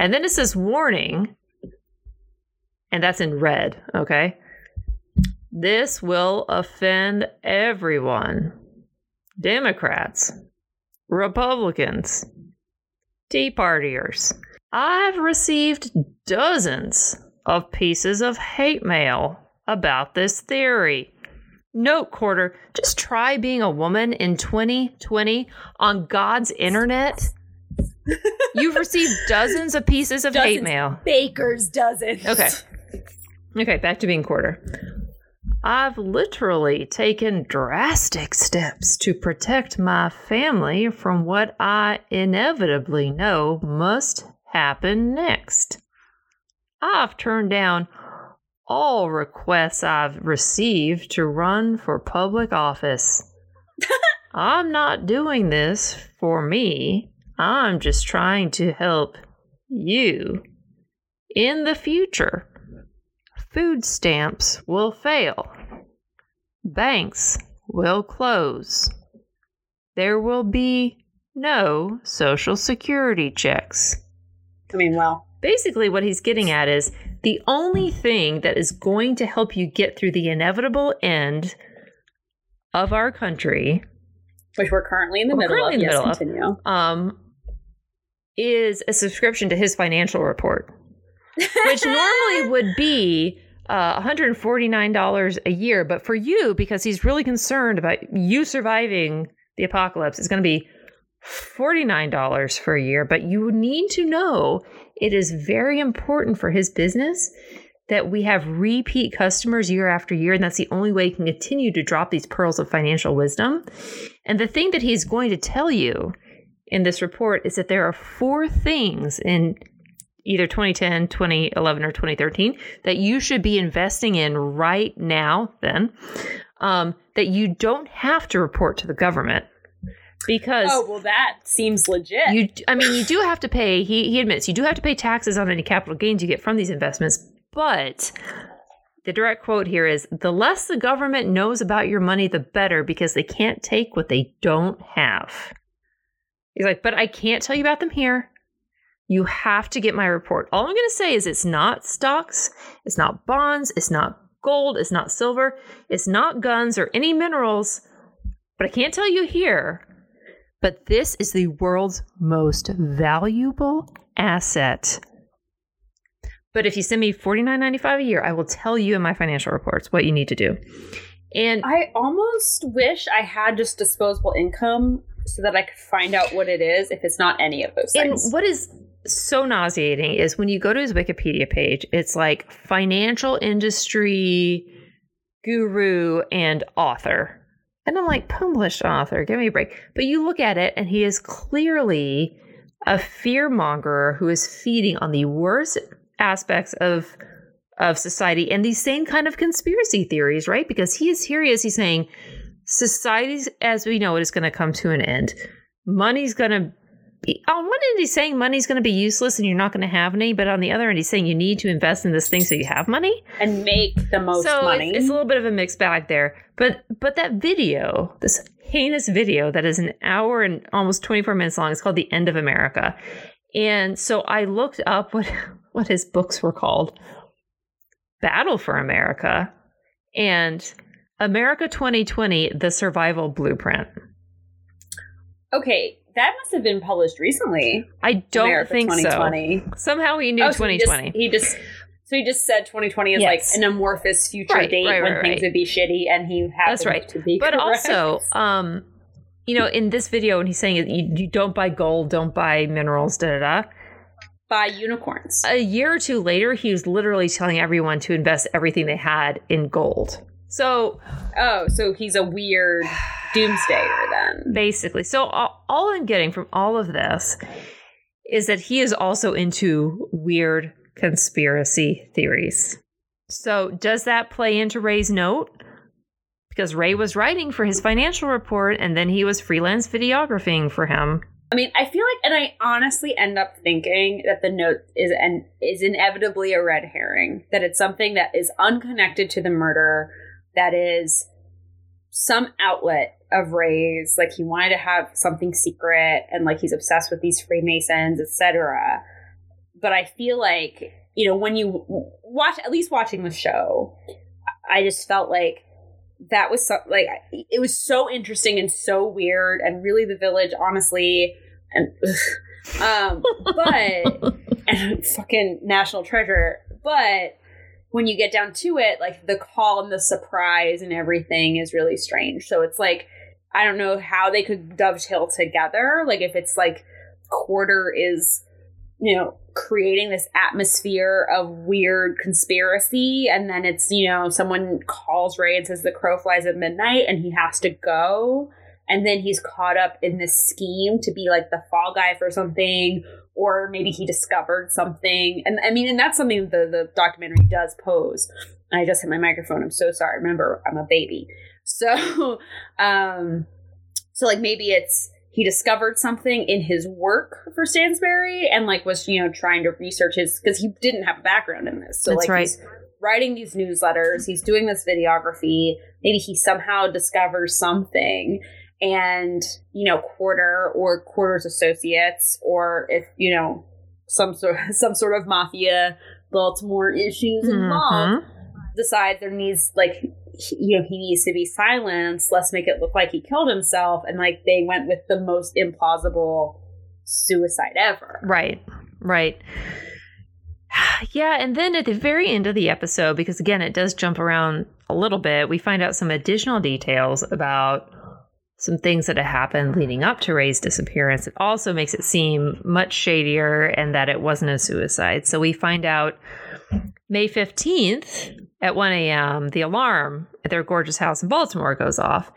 And then it says warning, and that's in red, okay? This will offend everyone Democrats, Republicans, Tea Partiers. I've received dozens of pieces of hate mail about this theory. Note, Porter, just try being a woman in 2020 on God's internet. You've received dozens of pieces of hate mail. Baker's dozens. Okay. Okay, back to being porter. I've literally taken drastic steps to protect my family from what I inevitably know must happen next. I've turned down all requests I've received to run for public office. I'm not doing this for me. I'm just trying to help you in the future food stamps will fail. Banks will close. There will be no social security checks. I mean, well, Basically, what he's getting at is the only thing that is going to help you get through the inevitable end of our country, which we're currently in the middle of. in the yes, middle of. continue. um, is a subscription to his financial report, which normally would be uh, $149 a year. But for you, because he's really concerned about you surviving the apocalypse, it's going to be $49 for a year. But you need to know it is very important for his business that we have repeat customers year after year. And that's the only way he can continue to drop these pearls of financial wisdom. And the thing that he's going to tell you in this report is that there are four things in either 2010, 2011, or 2013 that you should be investing in right now, then, um, that you don't have to report to the government. Because Oh well, that seems legit. you, I mean, you do have to pay, he, he admits, you do have to pay taxes on any capital gains you get from these investments, but the direct quote here is the less the government knows about your money, the better because they can't take what they don't have. He's like, but I can't tell you about them here. You have to get my report. All I'm going to say is it's not stocks, it's not bonds, it's not gold, it's not silver, it's not guns or any minerals, but I can't tell you here. But this is the world's most valuable asset. But if you send me $49.95 a year, I will tell you in my financial reports what you need to do. And I almost wish I had just disposable income so that I could find out what it is if it's not any of those things. And what is so nauseating is when you go to his Wikipedia page, it's like financial industry guru and author. And I'm like, published author, give me a break. But you look at it, and he is clearly a fearmonger who is feeding on the worst aspects of of society and these same kind of conspiracy theories, right? Because he is here, he is he's saying society as we know it is going to come to an end. Money's going to be on one end he's saying money's going to be useless and you're not going to have any, but on the other end he's saying you need to invest in this thing so you have money. and make the most so money. It's, it's a little bit of a mixed bag there. But but that video, this heinous video that is an hour and almost 24 minutes long, it's called The End of America. And so I looked up what what his books were called. Battle for America and America 2020 The Survival Blueprint. okay, that must have been published recently. I don't America think so. 2020. Somehow he knew Oh, so he just- 2020. He just, so he just said 2020 is Yes. like an amorphous future Right, date right, when right, things would be shitty, and he happened That's right. to be. but correct. also um you know in this video when he's saying you, you don't buy gold don't buy minerals da da da buy unicorns. a year or two later he was literally telling everyone to invest everything they had in gold so oh, so he's a weird doomsdayer then. basically so all, all i'm getting from all of this is that he is also into weird conspiracy theories so does that play into Rey's note because Rey was writing for his financial report and then he was freelance videographing for him I mean, I feel like, and I honestly end up thinking that the note is and is inevitably a red herring. That it's something that is unconnected to the murder. That is some outlet of Rey's. Like he wanted to have something secret, and like he's obsessed with these Freemasons, etc. But I feel like you know when you watch, at least watching the show, I just felt like that was so like it was so interesting and so weird and really the village honestly and um but and fucking national treasure but when you get down to it like the call and the surprise and everything is really strange. So it's like i don't know how they could dovetail together. Like if it's like Porter is you know creating this atmosphere of weird conspiracy and then it's you know someone calls Rey and says the crow flies at midnight and he has to go and then he's caught up in this scheme to be like the fall guy for something or maybe he discovered something. And i mean and that's something the the documentary does pose. I just hit my microphone. I'm so sorry. Remember i'm a baby. So um so like maybe it's he discovered something in his work for Stansberry and like was you know trying to research his because he didn't have a background in this. So That's like right. he's writing these newsletters, he's doing this videography. Maybe he somehow discovers something, and you know Porter or Porter's associates, or if you know some sort some sort of mafia Baltimore issues involved Mhm. decides there needs like you know he needs to be silenced. Let's make it look like he killed himself, and like they went with the most implausible suicide ever. Right, right. Yeah, and then at the very end of the episode, because again, it does jump around a little bit, we find out some additional details about some things that had happened leading up to Rey's disappearance. It also makes it seem much shadier and that it wasn't a suicide. So we find out May 15th at 1 a.m., the alarm at their gorgeous house in Baltimore goes off.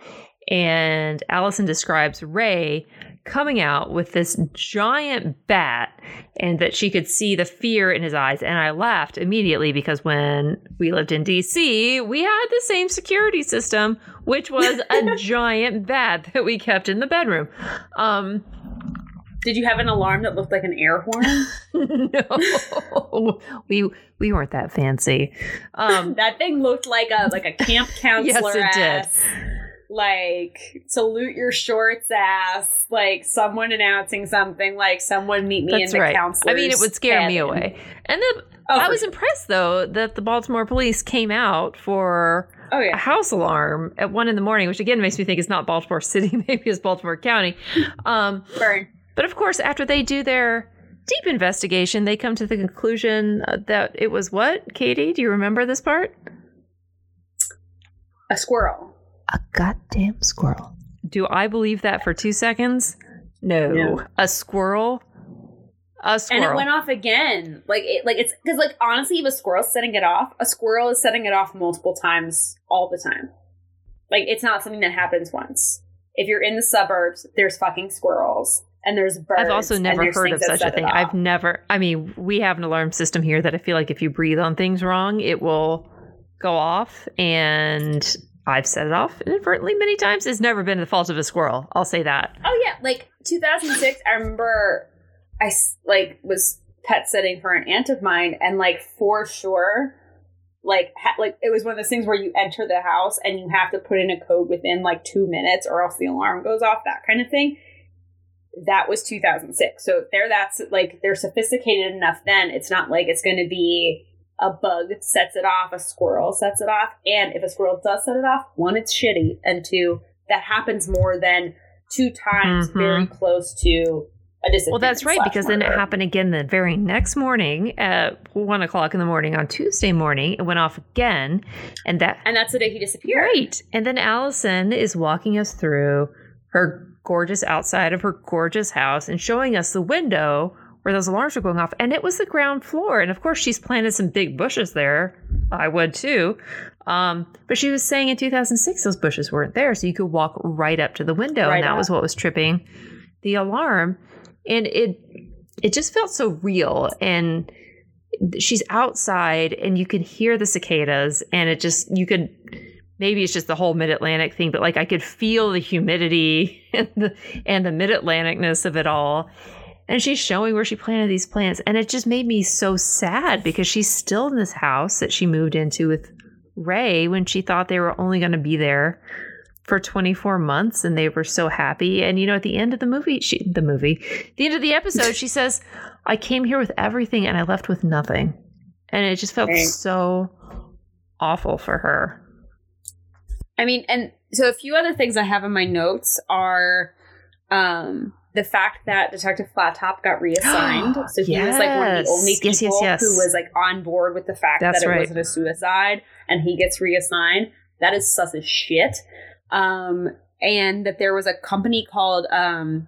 And Allison describes Rey coming out with this giant bat and that she could see the fear in his eyes. And I laughed immediately because when we lived in DC, we had the same security system, which was a giant bat that we kept in the bedroom. Um, Did you have an alarm that looked like an air horn? no, we we weren't that fancy. Um, that thing looked like a like a camp counselor. yes, it ass. did like salute your shorts ass, like someone announcing something, like someone meet me That's in the right. I mean, it would scare me away. And then oh, I was sure. impressed though that the Baltimore police came out for oh, yeah. a house alarm at one in the morning, which again makes me think it's not Baltimore City, maybe it's Baltimore County. Um, Burn. But of course, after they do their deep investigation, they come to the conclusion uh, that it was what? Katy, do you remember this part? A squirrel a goddamn squirrel. Do I believe that for two seconds? No. no. A squirrel? A squirrel. And it went off again. Like it like it's because like honestly, if a squirrel's setting it off, a squirrel is setting it off multiple times all the time. Like it's not something that happens once. If you're in the suburbs, there's fucking squirrels and there's birds. I've also never heard of such a thing. I've never I mean, we have an alarm system here that I feel like if you breathe on things wrong, it will go off and I've set it off inadvertently many times. It's never been the fault of a squirrel. I'll say that. Oh yeah, like 2006. I remember I like was pet sitting for an aunt of mine, and like for sure, like ha- like it was one of those things where you enter the house and you have to put in a code within like two minutes, or else the alarm goes off. That kind of thing. That was 2006. So they're that's like they're sophisticated enough. Then it's not like it's going to be a bug sets it off, a squirrel sets it off, and if a squirrel does set it off, one, it's shitty, and two, that happens more than two times mm-hmm. very close to a disappearance. Well, that's right, because murder. then it happened again the very next morning at one o'clock in the morning on Tuesday morning. It went off again, and that and that's the day he disappeared. Right, and then Allison is walking us through her gorgeous outside of her gorgeous house and showing us the window where those alarms were going off, and it was the ground floor. And of course, she's planted some big bushes there. I would too. Um, but she was saying in 2006 those bushes weren't there, so you could walk right up to the window, right and that up. was what was tripping the alarm. And it it just felt so real. And she's outside, and you can hear the cicadas, and it just you could maybe it's just the whole mid-atlantic thing but like i could feel the humidity and the and the mid-atlanticness of it all and she's showing where she planted these plants. And it just made me so sad because she's still in this house that she moved into with Rey when she thought they were only going to be there for 24 months and they were so happy. And you know at the end of the movie she the movie the end of the episode she says i came here with everything and i left with nothing. And it just felt so awful for her. I mean and so a few other things i have in my notes are um the fact that Detective Flattop got reassigned. so he yes. was like one of the only people yes, yes, who was like on board with the fact That's that it right. wasn't a suicide and he gets reassigned. That is sus as shit. Um, and that there was a company called um,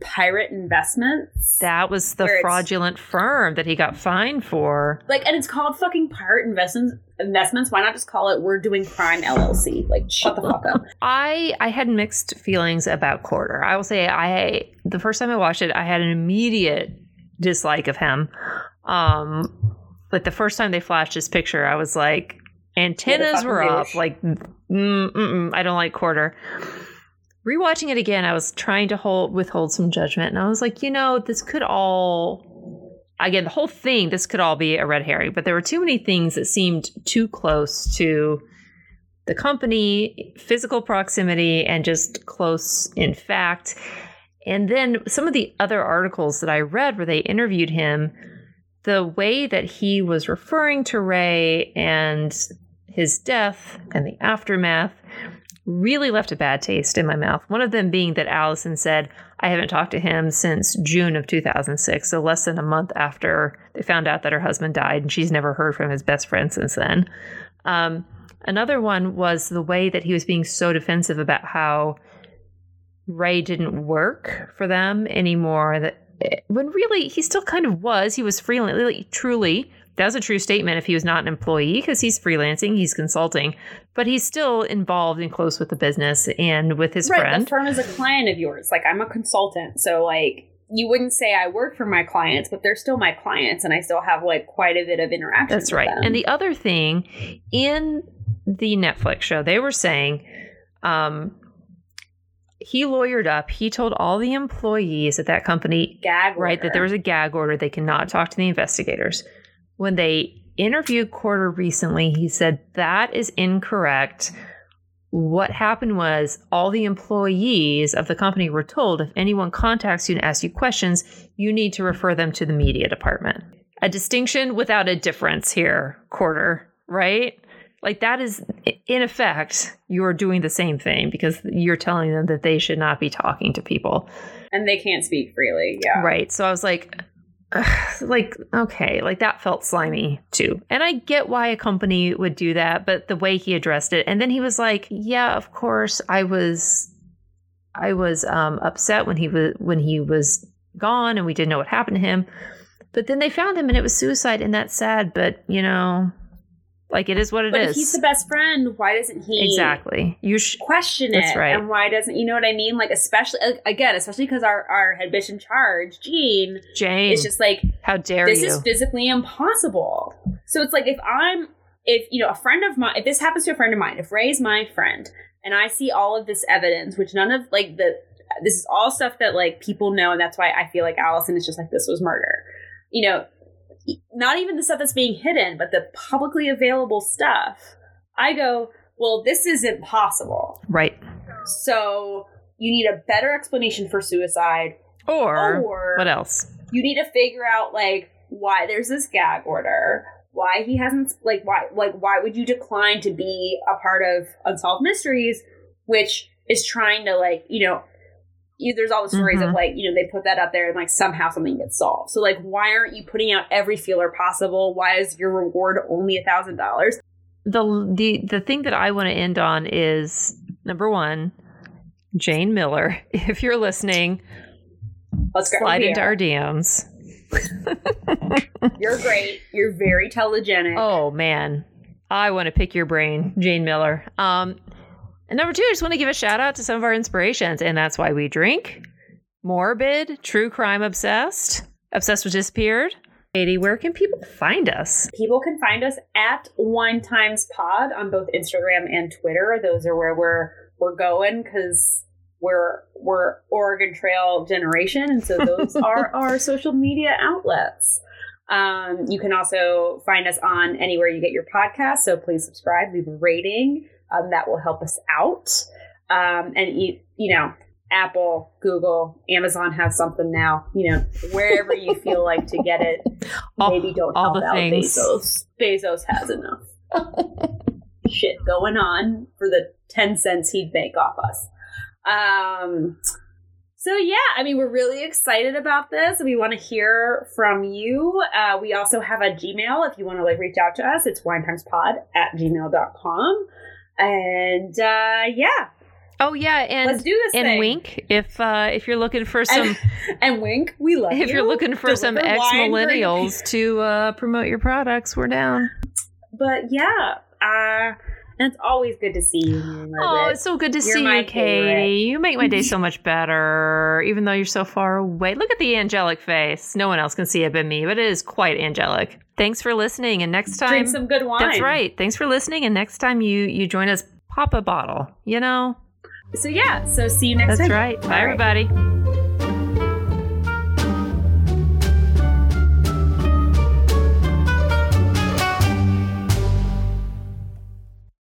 Pirate Investments. That was the fraudulent firm that he got fined for. Like, and it's called fucking Pirate Investments. Investments. Why not just call it We're Doing Crime LLC? Like, shut the fuck up. I I had mixed feelings about Porter. I will say I the first time I watched it, I had an immediate dislike of him. Um, like the first time they flashed his picture, I was like, antennas were up. Like, mm, I don't like Porter rewatching it again, I was trying to hold withhold some judgment, and I was like, you know, this could all again the whole thing. This could all be a red herring, but there were too many things that seemed too close to the company, physical proximity, and just close in fact. And then some of the other articles that I read where they interviewed him, the way that he was referring to Rey and his death and the aftermath really left a bad taste in my mouth. One of them being that Allison said, I haven't talked to him since June of 2006, so less than a month after they found out that her husband died, and she's never heard from his best friend since then. Um, another one was the way that he was being so defensive about how Rey didn't work for them anymore. That when really he still kind of was. He was freelance, truly that's a true statement if he was not an employee because he's freelancing, he's consulting, but he's still involved and close with the business and with his right, friend. The firm is a client of yours. Like I'm a consultant, so like you wouldn't say I work for my clients, but they're still my clients, and I still have like quite a bit of interaction. That's right. Them. And the other thing in the Netflix show, they were saying. Um, he lawyered up. He told all the employees at that company, gag right, that there was a gag order. They cannot talk to the investigators when they interviewed Porter recently, he said that is incorrect. What happened was all the employees of the company were told if anyone contacts you and asks you questions, you need to refer them to the media department. A distinction without a difference here, Porter, right? Like that is, in effect, you're doing the same thing because you're telling them that they should not be talking to people. And they can't speak freely. Yeah. Right. So I was like, like okay like that felt slimy too. And i get why a company would do that but the way he addressed it. And then he was like yeah of course i was i was um, upset when he was when he was gone and we didn't know what happened to him. But then they found him and it was suicide and that's sad but you know like it is what it but is. If he's the best friend, why doesn't he exactly? You sh- question it. That's right. And why doesn't you know what I mean? Like especially again, especially because our our head bitch in charge, Jean, Jayne, is just like, how dare this you? This is physically impossible. So it's like if I'm if you know a friend of mine, if this happens to a friend of mine, if Rey's my friend, and I see all of this evidence, which none of like the this is all stuff that like people know, and that's why I feel like Allison is just like this was murder. You know, not even the stuff that's being hidden, but the publicly available stuff, I go, well, this isn't possible. Right. So you need a better explanation for suicide. Or, or what else? You need to figure out like why there's this gag order, why he hasn't like why like why would you decline to be a part of Unsolved Mysteries, which is trying to like, you know, there's all the stories mm-hmm. of like you know they put that up there and like somehow something gets solved. So like why aren't you putting out every feeler possible? Why is your reward only a thousand dollars? The the the thing that i want to end on is number one jayne miller if you're listening let's slide into our dms you're great. You're very telegenic. Oh man. I want to pick your brain jayne miller. Um and number two, I just want to give a shout out to some of our inspirations, and that's why we drink. Morbid, true crime obsessed, obsessed with disappeared. Katy, where can people find us? People can find us at Wine Times Pod on both Instagram and Twitter. Those are where we're we're going because we're we're Oregon Trail generation, and so those are our social media outlets. Um, you can also find us on anywhere you get your podcast. So please subscribe, leave a rating um, that will help us out. Um, and you, you know, Apple, Google, Amazon has something now. You know, wherever you feel like to get it. All, maybe don't all help the out things. Bezos. Bezos has enough shit going on for the ten cents he'd make off us. Um. So yeah, I mean, we're really excited about this. We want to hear from you. Uh, we also have a Gmail if you want to like reach out to us. It's winetimespod at gmail.com. And uh, yeah. Oh yeah, and let's do this. And thing. Winc if uh, if you're looking for some. And, and Winc, we love if you. you're looking for Deliver some ex millennials to uh, promote your products, we're down. But yeah, uh, and it's always good to see you. Oh, it's so good to you're see you, Katy. You make my day so much better, even though you're so far away. Look at the angelic face. No one else can see it but me, but it is quite angelic. Thanks for listening, and next time drink some good wine. That's right. Thanks for listening, and next time you you join us, pop a bottle. You know. So yeah. So see you next time. That's time. right. Bye, All everybody. Right.